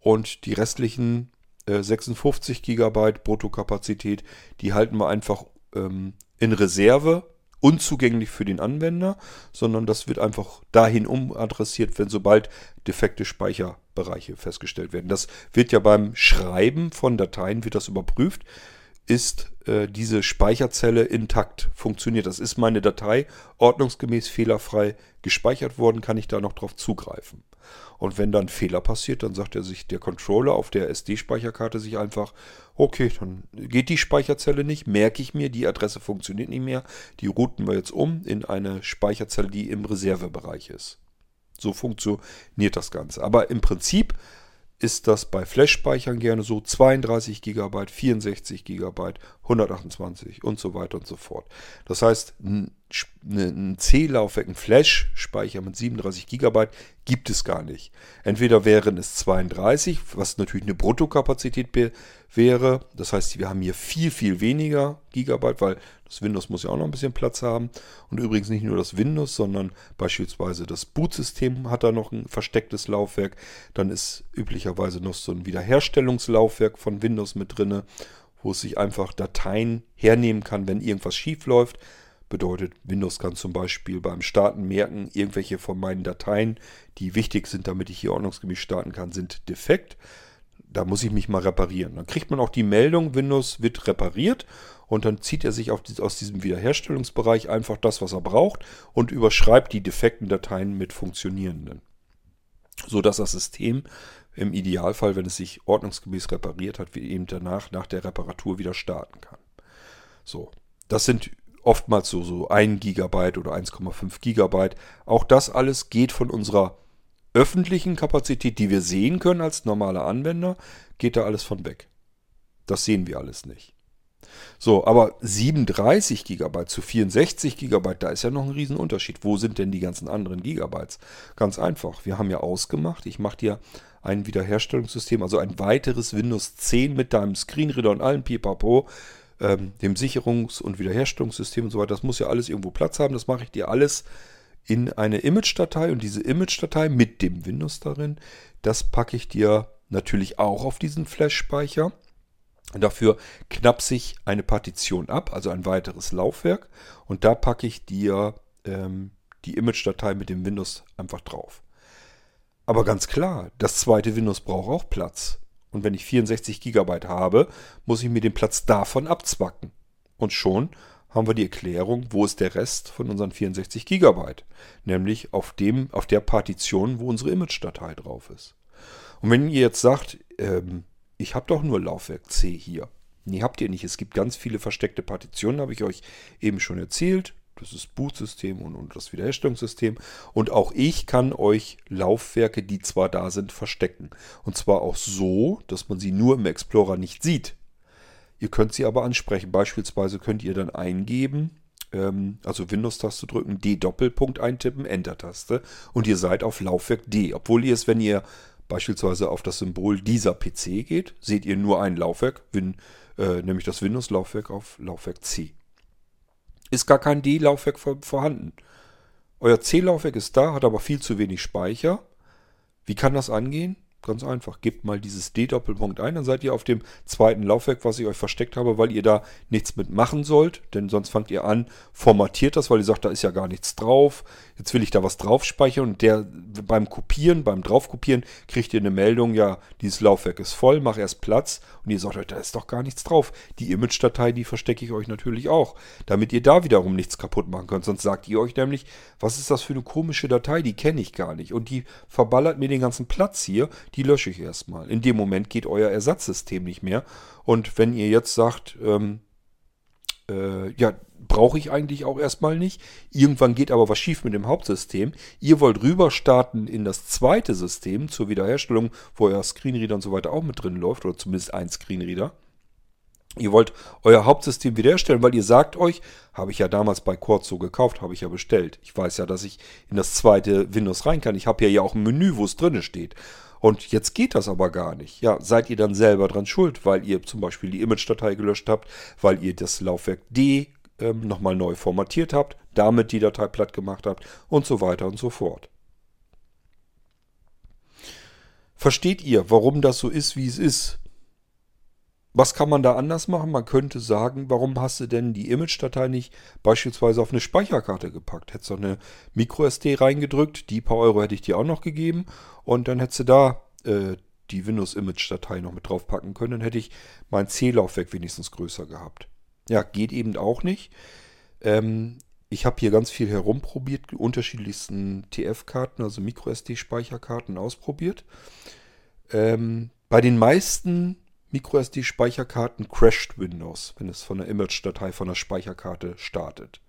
und die restlichen äh, 56 GB Bruttokapazität, die halten wir einfach ähm, in Reserve, unzugänglich für den Anwender, sondern das wird einfach dahin umadressiert, wenn sobald defekte Speicherbereiche festgestellt werden. Das wird ja beim Schreiben von Dateien wird das überprüft. Ist äh, diese Speicherzelle intakt? Funktioniert das? Ist meine Datei ordnungsgemäß fehlerfrei gespeichert worden? Kann ich da noch drauf zugreifen? Und wenn dann Fehler passiert, dann sagt er sich der Controller auf der SD-Speicherkarte sich einfach, okay, dann geht die Speicherzelle nicht, merke ich mir, die Adresse funktioniert nicht mehr, die routen wir jetzt um in eine Speicherzelle, die im Reservebereich ist. So funktioniert das Ganze. Aber im Prinzip ist das bei Flash-Speichern gerne so 32 GB, 64 GB, 128 und so weiter und so fort. Das heißt, ein, ein C-Laufwerk, ein Flash-Speicher mit 37 GB gibt es gar nicht. Entweder wären es 32, was natürlich eine Bruttokapazität wäre. Das heißt, wir haben hier viel, viel weniger Gigabyte, weil das Windows muss ja auch noch ein bisschen Platz haben. Und übrigens nicht nur das Windows, sondern beispielsweise das Bootsystem hat da noch ein verstecktes Laufwerk. Dann ist üblicherweise noch so ein Wiederherstellungslaufwerk von Windows mit drin, wo es sich einfach Dateien hernehmen kann, wenn irgendwas schief läuft. Bedeutet, Windows kann zum Beispiel beim Starten merken, irgendwelche von meinen Dateien, die wichtig sind, damit ich hier ordnungsgemäß starten kann, sind defekt. Da muss ich mich mal reparieren. Dann kriegt man auch die Meldung, Windows wird repariert und dann zieht er sich aus diesem Wiederherstellungsbereich einfach das, was er braucht und überschreibt die defekten Dateien mit funktionierenden. So dass das System im Idealfall, wenn es sich ordnungsgemäß repariert hat, wie eben danach nach der Reparatur wieder starten kann. So, das sind oftmals so, so 1 GB oder 1,5 GB. Auch das alles geht von unserer öffentlichen Kapazität, die wir sehen können als normale Anwender, geht da alles von weg. Das sehen wir alles nicht. So, aber 37 GB zu 64 GB, da ist ja noch ein Riesenunterschied. Wo sind denn die ganzen anderen Gigabytes? Ganz einfach, wir haben ja ausgemacht, ich mache dir ein Wiederherstellungssystem, also ein weiteres Windows 10 mit deinem Screenreader und allem Pipapo ähm, dem Sicherungs- und Wiederherstellungssystem und so weiter. Das muss ja alles irgendwo Platz haben. Das mache ich dir alles in eine Image-Datei und diese Image-Datei mit dem Windows darin, das packe ich dir natürlich auch auf diesen Flash-Speicher. Dafür knapse ich eine Partition ab, also ein weiteres Laufwerk und da packe ich dir ähm, die Image-Datei mit dem Windows einfach drauf. Aber ganz klar, das zweite Windows braucht auch Platz. Und wenn ich 64 GB habe, muss ich mir den Platz davon abzwacken. Und schon haben wir die Erklärung, wo ist der Rest von unseren 64 GB. Nämlich auf, dem, auf der Partition, wo unsere Image-Datei drauf ist. Und wenn ihr jetzt sagt, ähm, ich habe doch nur Laufwerk C hier. Nee, habt ihr nicht. Es gibt ganz viele versteckte Partitionen, habe ich euch eben schon erzählt. Das ist Bootsystem und, und das Wiederherstellungssystem. Und auch ich kann euch Laufwerke, die zwar da sind, verstecken. Und zwar auch so, dass man sie nur im Explorer nicht sieht. Ihr könnt sie aber ansprechen. Beispielsweise könnt ihr dann eingeben, ähm, also Windows-Taste drücken, D Doppelpunkt eintippen, Enter-Taste und ihr seid auf Laufwerk D. Obwohl ihr es, wenn ihr beispielsweise auf das Symbol dieser PC geht, seht ihr nur ein Laufwerk, Win, äh, nämlich das Windows-Laufwerk auf Laufwerk C. Ist gar kein D-Laufwerk vorhanden. Euer C-Laufwerk ist da, hat aber viel zu wenig Speicher. Wie kann das angehen? Ganz einfach. Gebt mal dieses D-Doppelpunkt ein, dann seid ihr auf dem zweiten Laufwerk, was ich euch versteckt habe, weil ihr da nichts mitmachen sollt. Denn sonst fangt ihr an, formatiert das, weil ihr sagt, da ist ja gar nichts drauf. Jetzt will ich da was drauf speichern und der beim Kopieren, beim Draufkopieren, kriegt ihr eine Meldung, ja, dieses Laufwerk ist voll, mach erst Platz. Und ihr sagt euch, da ist doch gar nichts drauf. Die Image-Datei, die verstecke ich euch natürlich auch, damit ihr da wiederum nichts kaputt machen könnt. Sonst sagt ihr euch nämlich, was ist das für eine komische Datei, die kenne ich gar nicht. Und die verballert mir den ganzen Platz hier die lösche ich erstmal. In dem Moment geht euer Ersatzsystem nicht mehr. Und wenn ihr jetzt sagt, ähm, äh, ja, brauche ich eigentlich auch erstmal nicht. Irgendwann geht aber was schief mit dem Hauptsystem. Ihr wollt rüber starten in das zweite System zur Wiederherstellung, wo euer Screenreader und so weiter auch mit drin läuft, oder zumindest ein Screenreader. Ihr wollt euer Hauptsystem wiederherstellen, weil ihr sagt euch, habe ich ja damals bei Quartz so gekauft, habe ich ja bestellt. Ich weiß ja, dass ich in das zweite Windows rein kann. Ich habe ja ja auch ein Menü, wo es drin steht. Und jetzt geht das aber gar nicht. Ja, seid ihr dann selber dran schuld, weil ihr zum Beispiel die Image-Datei gelöscht habt, weil ihr das Laufwerk D ähm, nochmal neu formatiert habt, damit die Datei platt gemacht habt und so weiter und so fort. Versteht ihr, warum das so ist, wie es ist? Was kann man da anders machen? Man könnte sagen, warum hast du denn die Image-Datei nicht beispielsweise auf eine Speicherkarte gepackt? Hättest du eine MicroSD reingedrückt, die paar Euro hätte ich dir auch noch gegeben und dann hättest du da äh, die Windows-Image-Datei noch mit draufpacken können. Dann hätte ich mein C-Laufwerk wenigstens größer gehabt. Ja, geht eben auch nicht. Ähm, ich habe hier ganz viel herumprobiert, unterschiedlichsten TF-Karten, also MicroSD-Speicherkarten ausprobiert. Ähm, bei den meisten MicroSD-Speicherkarten crasht Windows, wenn es von der Image-Datei von der Speicherkarte startet.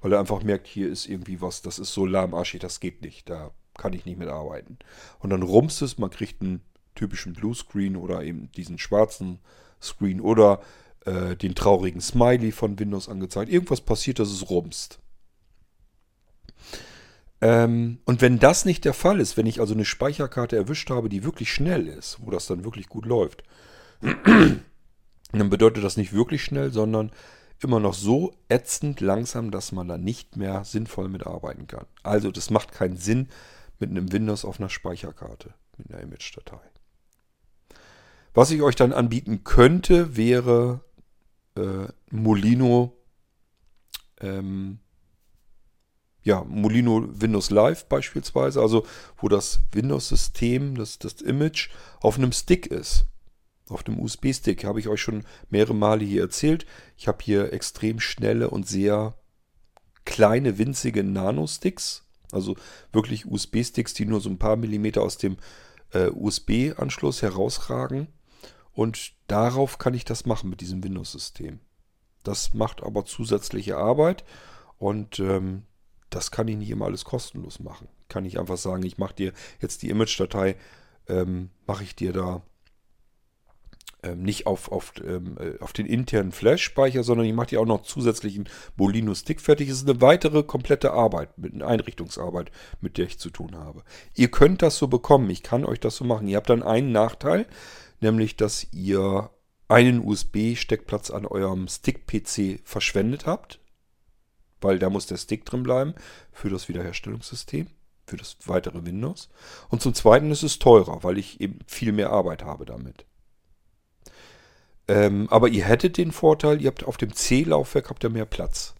Weil er einfach merkt, hier ist irgendwie was, das ist so lahmarschig, das geht nicht, da kann ich nicht mitarbeiten. Und dann rumst es, man kriegt einen typischen Bluescreen oder eben diesen schwarzen Screen oder äh, den traurigen Smiley von Windows angezeigt. Irgendwas passiert, dass es rumst. Ähm, und wenn das nicht der Fall ist, wenn ich also eine Speicherkarte erwischt habe, die wirklich schnell ist, wo das dann wirklich gut läuft, dann bedeutet das nicht wirklich schnell, sondern immer noch so ätzend langsam, dass man da nicht mehr sinnvoll mitarbeiten kann. Also das macht keinen Sinn mit einem Windows auf einer Speicherkarte, mit einer Image-Datei. Was ich euch dann anbieten könnte, wäre äh, Molino, ähm, ja, Molino Windows Live beispielsweise, also wo das Windows-System, das, das Image auf einem Stick ist auf dem USB-Stick. Habe ich euch schon mehrere Male hier erzählt. Ich habe hier extrem schnelle und sehr kleine, winzige Nano-Sticks. Also wirklich USB-Sticks, die nur so ein paar Millimeter aus dem äh, USB-Anschluss herausragen. Und darauf kann ich das machen mit diesem Windows-System. Das macht aber zusätzliche Arbeit und ähm, das kann ich nicht immer alles kostenlos machen. Kann ich einfach sagen, ich mache dir jetzt die Image-Datei, ähm, mache ich dir da ähm, nicht auf, auf, ähm, äh, auf den internen Flash-Speicher, sondern ich mache die auch noch zusätzlichen Molino-Stick fertig. Das ist eine weitere komplette Arbeit, mit einer Einrichtungsarbeit, mit der ich zu tun habe. Ihr könnt das so bekommen, ich kann euch das so machen. Ihr habt dann einen Nachteil, nämlich dass ihr einen USB-Steckplatz an eurem Stick-PC verschwendet habt, weil da muss der Stick drin bleiben für das Wiederherstellungssystem, für das weitere Windows. Und zum Zweiten ist es teurer, weil ich eben viel mehr Arbeit habe damit. Ähm, aber ihr hättet den Vorteil, ihr habt auf dem C-Laufwerk habt ihr mehr Platz.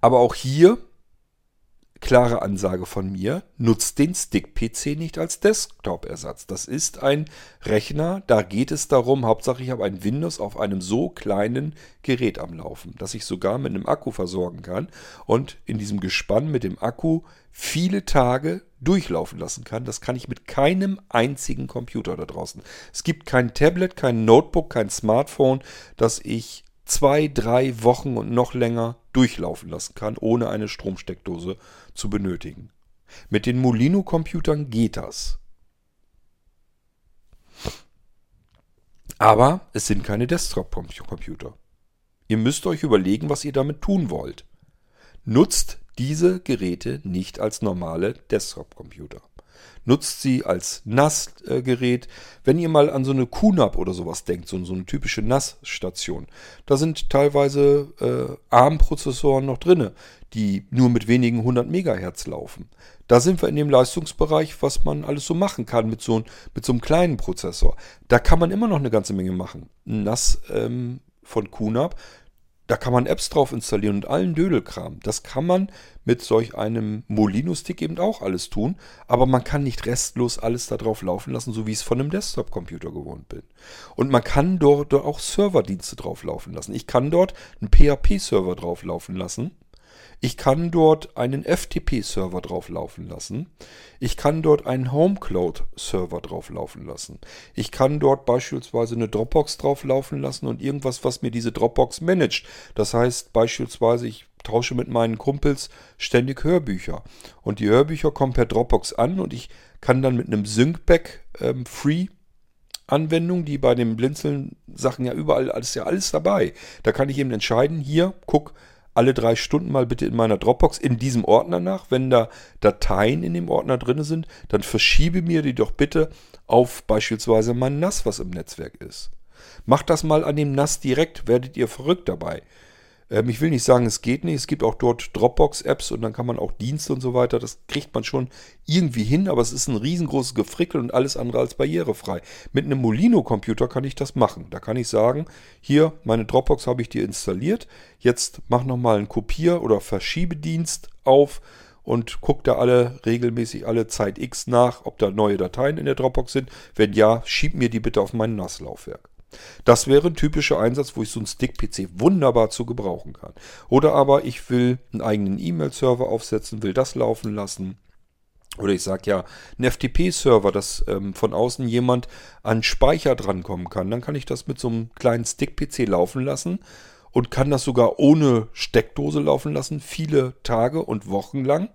Aber auch hier klare Ansage von mir, nutzt den Stick-PC nicht als Desktop-Ersatz. Das ist ein Rechner, da geht es darum, Hauptsache ich habe ein Windows auf einem so kleinen Gerät am Laufen, dass ich sogar mit einem Akku versorgen kann und in diesem Gespann mit dem Akku viele Tage durchlaufen lassen kann. Das kann ich mit keinem einzigen Computer da draußen. Es gibt kein Tablet, kein Notebook, kein Smartphone, das ich zwei, drei Wochen und noch länger durchlaufen lassen kann, ohne eine Stromsteckdose zu benötigen. Mit den Molino-Computern geht das. Aber es sind keine Desktop-Computer. Ihr müsst euch überlegen, was ihr damit tun wollt. Nutzt diese Geräte nicht als normale Desktop-Computer nutzt sie als NAS-Gerät. Wenn ihr mal an so eine QNAP oder sowas denkt, so, eine typische NAS-Station, da sind teilweise äh, ARM-Prozessoren noch drin, die nur mit wenigen 100 Megahertz laufen. Da sind wir in dem Leistungsbereich, was man alles so machen kann mit so, mit so einem kleinen Prozessor. Da kann man immer noch eine ganze Menge machen. NAS ähm, von QNAP da kann man Apps drauf installieren und allen Dödelkram. Das kann man mit solch einem Molino-Stick eben auch alles tun, aber man kann nicht restlos alles da drauf laufen lassen, so wie ich es von einem Desktop-Computer gewohnt bin. Und man kann dort auch Serverdienste drauf laufen lassen. Ich kann dort einen PHP-Server drauf laufen lassen ich kann dort einen FTP-Server drauf laufen lassen. Ich kann dort einen HomeCloud-Server drauf laufen lassen. Ich kann dort beispielsweise eine Dropbox drauf laufen lassen und irgendwas, was mir diese Dropbox managt. Das heißt beispielsweise, ich tausche mit meinen Kumpels ständig Hörbücher. Und die Hörbücher kommen per Dropbox an und ich kann dann mit einem Syncback ähm, Free Anwendung, die bei den Blinzeln-Sachen ja überall, alles ja alles dabei. Da kann ich eben entscheiden, hier, guck, alle drei Stunden mal bitte in meiner Dropbox in diesem Ordner nach. Wenn da Dateien in dem Ordner drin sind, dann verschiebe mir die doch bitte auf beispielsweise mein NAS, was im Netzwerk ist. Macht das mal an dem NAS direkt, werdet ihr verrückt dabei. Ähm, ich will nicht sagen, es geht nicht. Es gibt auch dort Dropbox-Apps und dann kann man auch Dienste und so weiter. Das kriegt man schon irgendwie hin, aber es ist ein riesengroßes Gefrickel und alles andere als barrierefrei. Mit einem Molino-Computer kann ich das machen. Da kann ich sagen, hier, meine Dropbox habe ich dir installiert. Jetzt mach nochmal einen Kopier- oder Verschiebedienst auf und guck da alle regelmäßig alle Zeit X nach, ob da neue Dateien in der Dropbox sind. Wenn ja, schieb mir die bitte auf mein NAS-Laufwerk. Das wäre ein typischer Einsatz, wo ich so einen Stick-PC wunderbar zu gebrauchen kann. Oder aber ich will einen eigenen E-Mail-Server aufsetzen, will das laufen lassen. Oder ich sage ja, ein FTP-Server, dass ähm, von außen jemand an Speicher drankommen kann. Dann kann ich das mit so einem kleinen Stick-PC laufen lassen und kann das sogar ohne Steckdose laufen lassen, viele Tage und Wochen lang.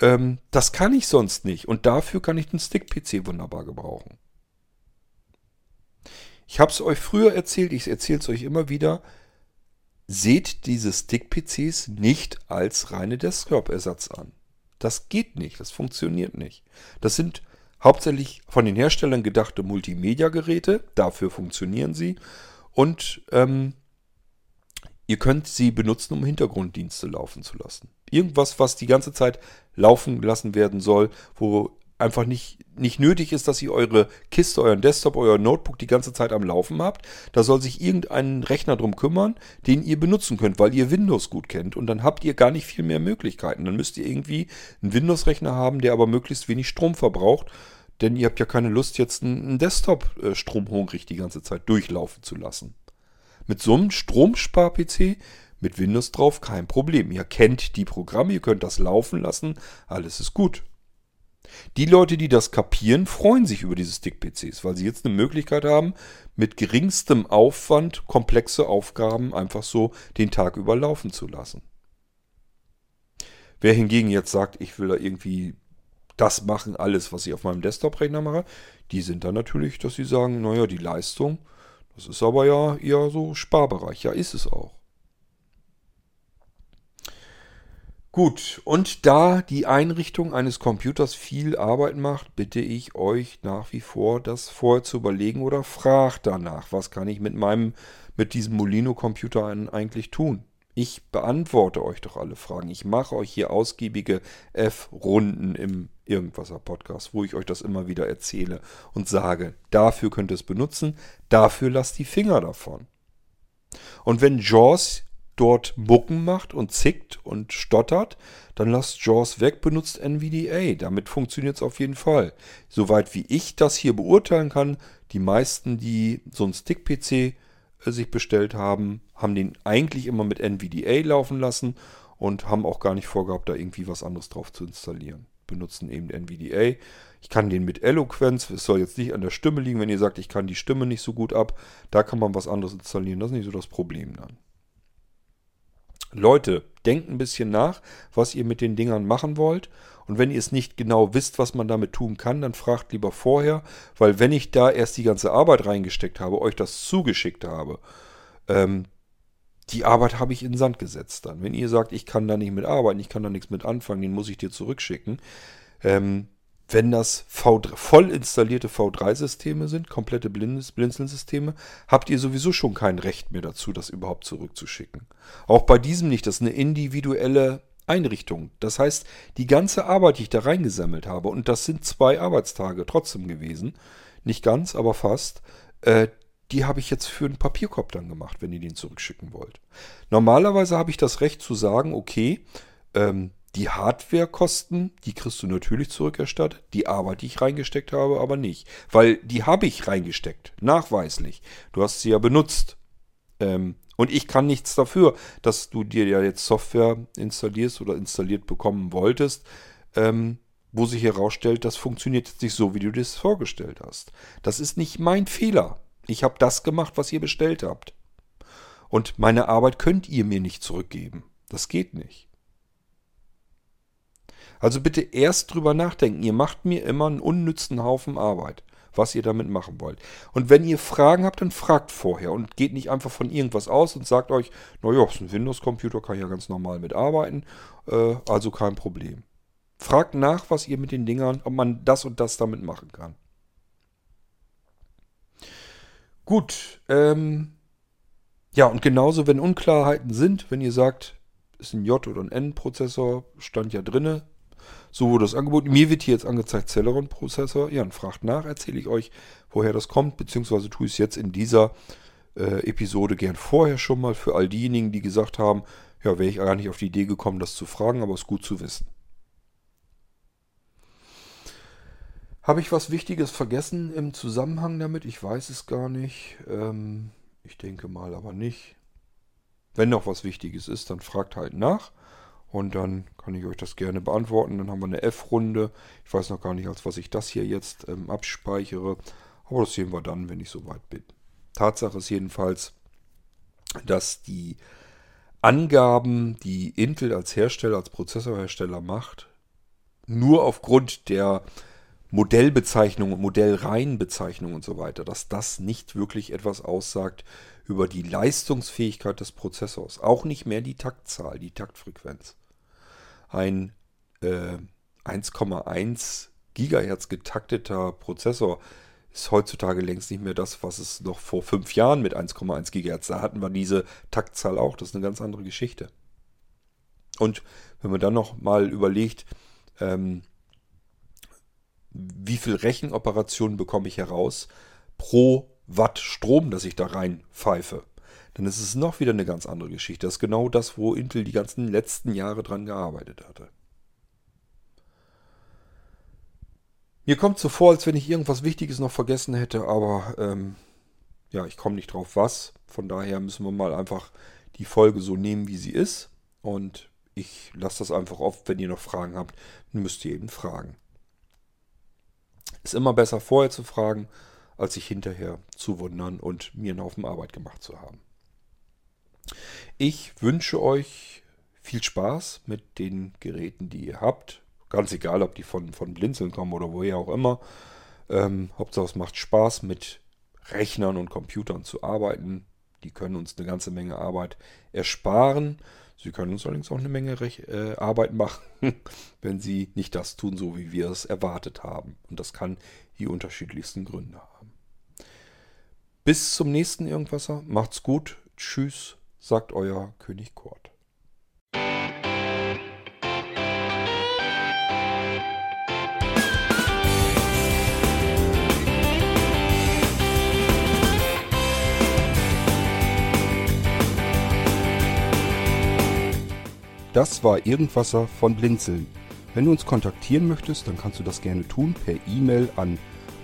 Ähm, das kann ich sonst nicht. Und dafür kann ich den Stick-PC wunderbar gebrauchen. Ich habe es euch früher erzählt, ich erzähle es euch immer wieder. Seht diese Stick-PCs nicht als reine Desktop-Ersatz an. Das geht nicht, das funktioniert nicht. Das sind hauptsächlich von den Herstellern gedachte Multimedia-Geräte, dafür funktionieren sie. Und ähm, ihr könnt sie benutzen, um Hintergrunddienste laufen zu lassen. Irgendwas, was die ganze Zeit laufen lassen werden soll, wo einfach nicht, nicht nötig ist, dass ihr eure Kiste, euren Desktop, euer Notebook die ganze Zeit am Laufen habt. Da soll sich irgendein Rechner drum kümmern, den ihr benutzen könnt, weil ihr Windows gut kennt. Und dann habt ihr gar nicht viel mehr Möglichkeiten. Dann müsst ihr irgendwie einen Windows-Rechner haben, der aber möglichst wenig Strom verbraucht. Denn ihr habt ja keine Lust, jetzt einen Desktop äh, stromhungrig die ganze Zeit durchlaufen zu lassen. Mit so einem Stromspar-PC mit Windows drauf kein Problem. Ihr kennt die Programme, ihr könnt das laufen lassen, alles ist gut. Die Leute, die das kapieren, freuen sich über diese Stick-PCs, weil sie jetzt eine Möglichkeit haben, mit geringstem Aufwand komplexe Aufgaben einfach so den Tag über laufen zu lassen. Wer hingegen jetzt sagt, ich will da irgendwie das machen, alles, was ich auf meinem Desktop-Rechner mache, die sind dann natürlich, dass sie sagen, naja, die Leistung, das ist aber ja eher so Sparbereich. Ja, ist es auch. Gut, und da die Einrichtung eines Computers viel Arbeit macht, bitte ich euch nach wie vor, das vorher zu überlegen oder fragt danach, was kann ich mit meinem, mit diesem Molino-Computer eigentlich tun? Ich beantworte euch doch alle Fragen. Ich mache euch hier ausgiebige F-Runden im Irgendwasser-Podcast, wo ich euch das immer wieder erzähle und sage, dafür könnt ihr es benutzen, dafür lasst die Finger davon. Und wenn JAWS dort Mucken macht und zickt und stottert, dann lasst JAWS weg, benutzt NVDA. Damit funktioniert es auf jeden Fall. Soweit wie ich das hier beurteilen kann, die meisten, die so einen Stick-PC äh, sich bestellt haben, haben den eigentlich immer mit NVDA laufen lassen und haben auch gar nicht vorgehabt, da irgendwie was anderes drauf zu installieren. Benutzen eben NVDA. Ich kann den mit Eloquenz, es soll jetzt nicht an der Stimme liegen, wenn ihr sagt, ich kann die Stimme nicht so gut ab, da kann man was anderes installieren. Das ist nicht so das Problem dann. Leute, denkt ein bisschen nach, was ihr mit den Dingern machen wollt. Und wenn ihr es nicht genau wisst, was man damit tun kann, dann fragt lieber vorher, weil wenn ich da erst die ganze Arbeit reingesteckt habe, euch das zugeschickt habe, ähm, die Arbeit habe ich in den Sand gesetzt dann. Wenn ihr sagt, ich kann da nicht mit arbeiten, ich kann da nichts mit anfangen, den muss ich dir zurückschicken. Ähm, wenn das V3, voll installierte V3-Systeme sind, komplette Blinzeln-Systeme, habt ihr sowieso schon kein Recht mehr dazu, das überhaupt zurückzuschicken. Auch bei diesem nicht. Das ist eine individuelle Einrichtung. Das heißt, die ganze Arbeit, die ich da reingesammelt habe, und das sind zwei Arbeitstage trotzdem gewesen, nicht ganz, aber fast, äh, die habe ich jetzt für einen Papierkorb dann gemacht, wenn ihr den zurückschicken wollt. Normalerweise habe ich das Recht zu sagen, okay, ähm, die Hardwarekosten, die kriegst du natürlich zurückerstattet, die Arbeit, die ich reingesteckt habe, aber nicht. Weil die habe ich reingesteckt, nachweislich. Du hast sie ja benutzt. Ähm, und ich kann nichts dafür, dass du dir ja jetzt Software installierst oder installiert bekommen wolltest, ähm, wo sich herausstellt, das funktioniert jetzt nicht so, wie du das vorgestellt hast. Das ist nicht mein Fehler. Ich habe das gemacht, was ihr bestellt habt. Und meine Arbeit könnt ihr mir nicht zurückgeben. Das geht nicht. Also bitte erst drüber nachdenken. Ihr macht mir immer einen unnützen Haufen Arbeit, was ihr damit machen wollt. Und wenn ihr Fragen habt, dann fragt vorher und geht nicht einfach von irgendwas aus und sagt euch, naja, ist ein Windows-Computer, kann ja ganz normal mitarbeiten, äh, also kein Problem. Fragt nach, was ihr mit den Dingern, ob man das und das damit machen kann. Gut, ähm, ja, und genauso, wenn Unklarheiten sind, wenn ihr sagt, ist ein J- oder ein N-Prozessor, stand ja drinne, so wurde das angeboten. Mir wird hier jetzt angezeigt Celeron-Prozessor. Ja, und fragt nach, erzähle ich euch, woher das kommt, beziehungsweise tue ich es jetzt in dieser äh, Episode gern vorher schon mal für all diejenigen, die gesagt haben, ja, wäre ich gar nicht auf die Idee gekommen, das zu fragen, aber es ist gut zu wissen. Habe ich was Wichtiges vergessen im Zusammenhang damit? Ich weiß es gar nicht. Ähm, ich denke mal aber nicht. Wenn noch was Wichtiges ist, dann fragt halt nach. Und dann kann ich euch das gerne beantworten. Dann haben wir eine F-Runde. Ich weiß noch gar nicht, als was ich das hier jetzt ähm, abspeichere. Aber das sehen wir dann, wenn ich soweit bin. Tatsache ist jedenfalls, dass die Angaben, die Intel als Hersteller, als Prozessorhersteller macht, nur aufgrund der Modellbezeichnung und Modellreihenbezeichnung und so weiter, dass das nicht wirklich etwas aussagt über die Leistungsfähigkeit des Prozessors. Auch nicht mehr die Taktzahl, die Taktfrequenz. Ein äh, 1,1 Gigahertz getakteter Prozessor ist heutzutage längst nicht mehr das, was es noch vor fünf Jahren mit 1,1 Gigahertz. Da hatten wir diese Taktzahl auch. Das ist eine ganz andere Geschichte. Und wenn man dann noch mal überlegt, ähm, wie viel Rechenoperationen bekomme ich heraus pro Watt Strom, das ich da rein pfeife, dann ist es noch wieder eine ganz andere Geschichte. Das ist genau das, wo Intel die ganzen letzten Jahre dran gearbeitet hatte. Mir kommt so vor, als wenn ich irgendwas Wichtiges noch vergessen hätte, aber ähm, ja, ich komme nicht drauf was. Von daher müssen wir mal einfach die Folge so nehmen, wie sie ist. Und ich lasse das einfach oft, wenn ihr noch Fragen habt, müsst ihr eben fragen. Ist immer besser vorher zu fragen, als sich hinterher zu wundern und mir einen Haufen Arbeit gemacht zu haben. Ich wünsche euch viel Spaß mit den Geräten, die ihr habt. Ganz egal, ob die von, von Blinzeln kommen oder woher auch immer. Ähm, Hauptsache es macht Spaß, mit Rechnern und Computern zu arbeiten. Die können uns eine ganze Menge Arbeit ersparen. Sie können uns allerdings auch eine Menge Rech äh, Arbeit machen, wenn sie nicht das tun, so wie wir es erwartet haben. Und das kann die unterschiedlichsten Gründe haben. Bis zum nächsten Irgendwasser. Macht's gut. Tschüss, sagt euer König Kurt. Das war Irgendwasser von Blinzeln. Wenn du uns kontaktieren möchtest, dann kannst du das gerne tun per E-Mail an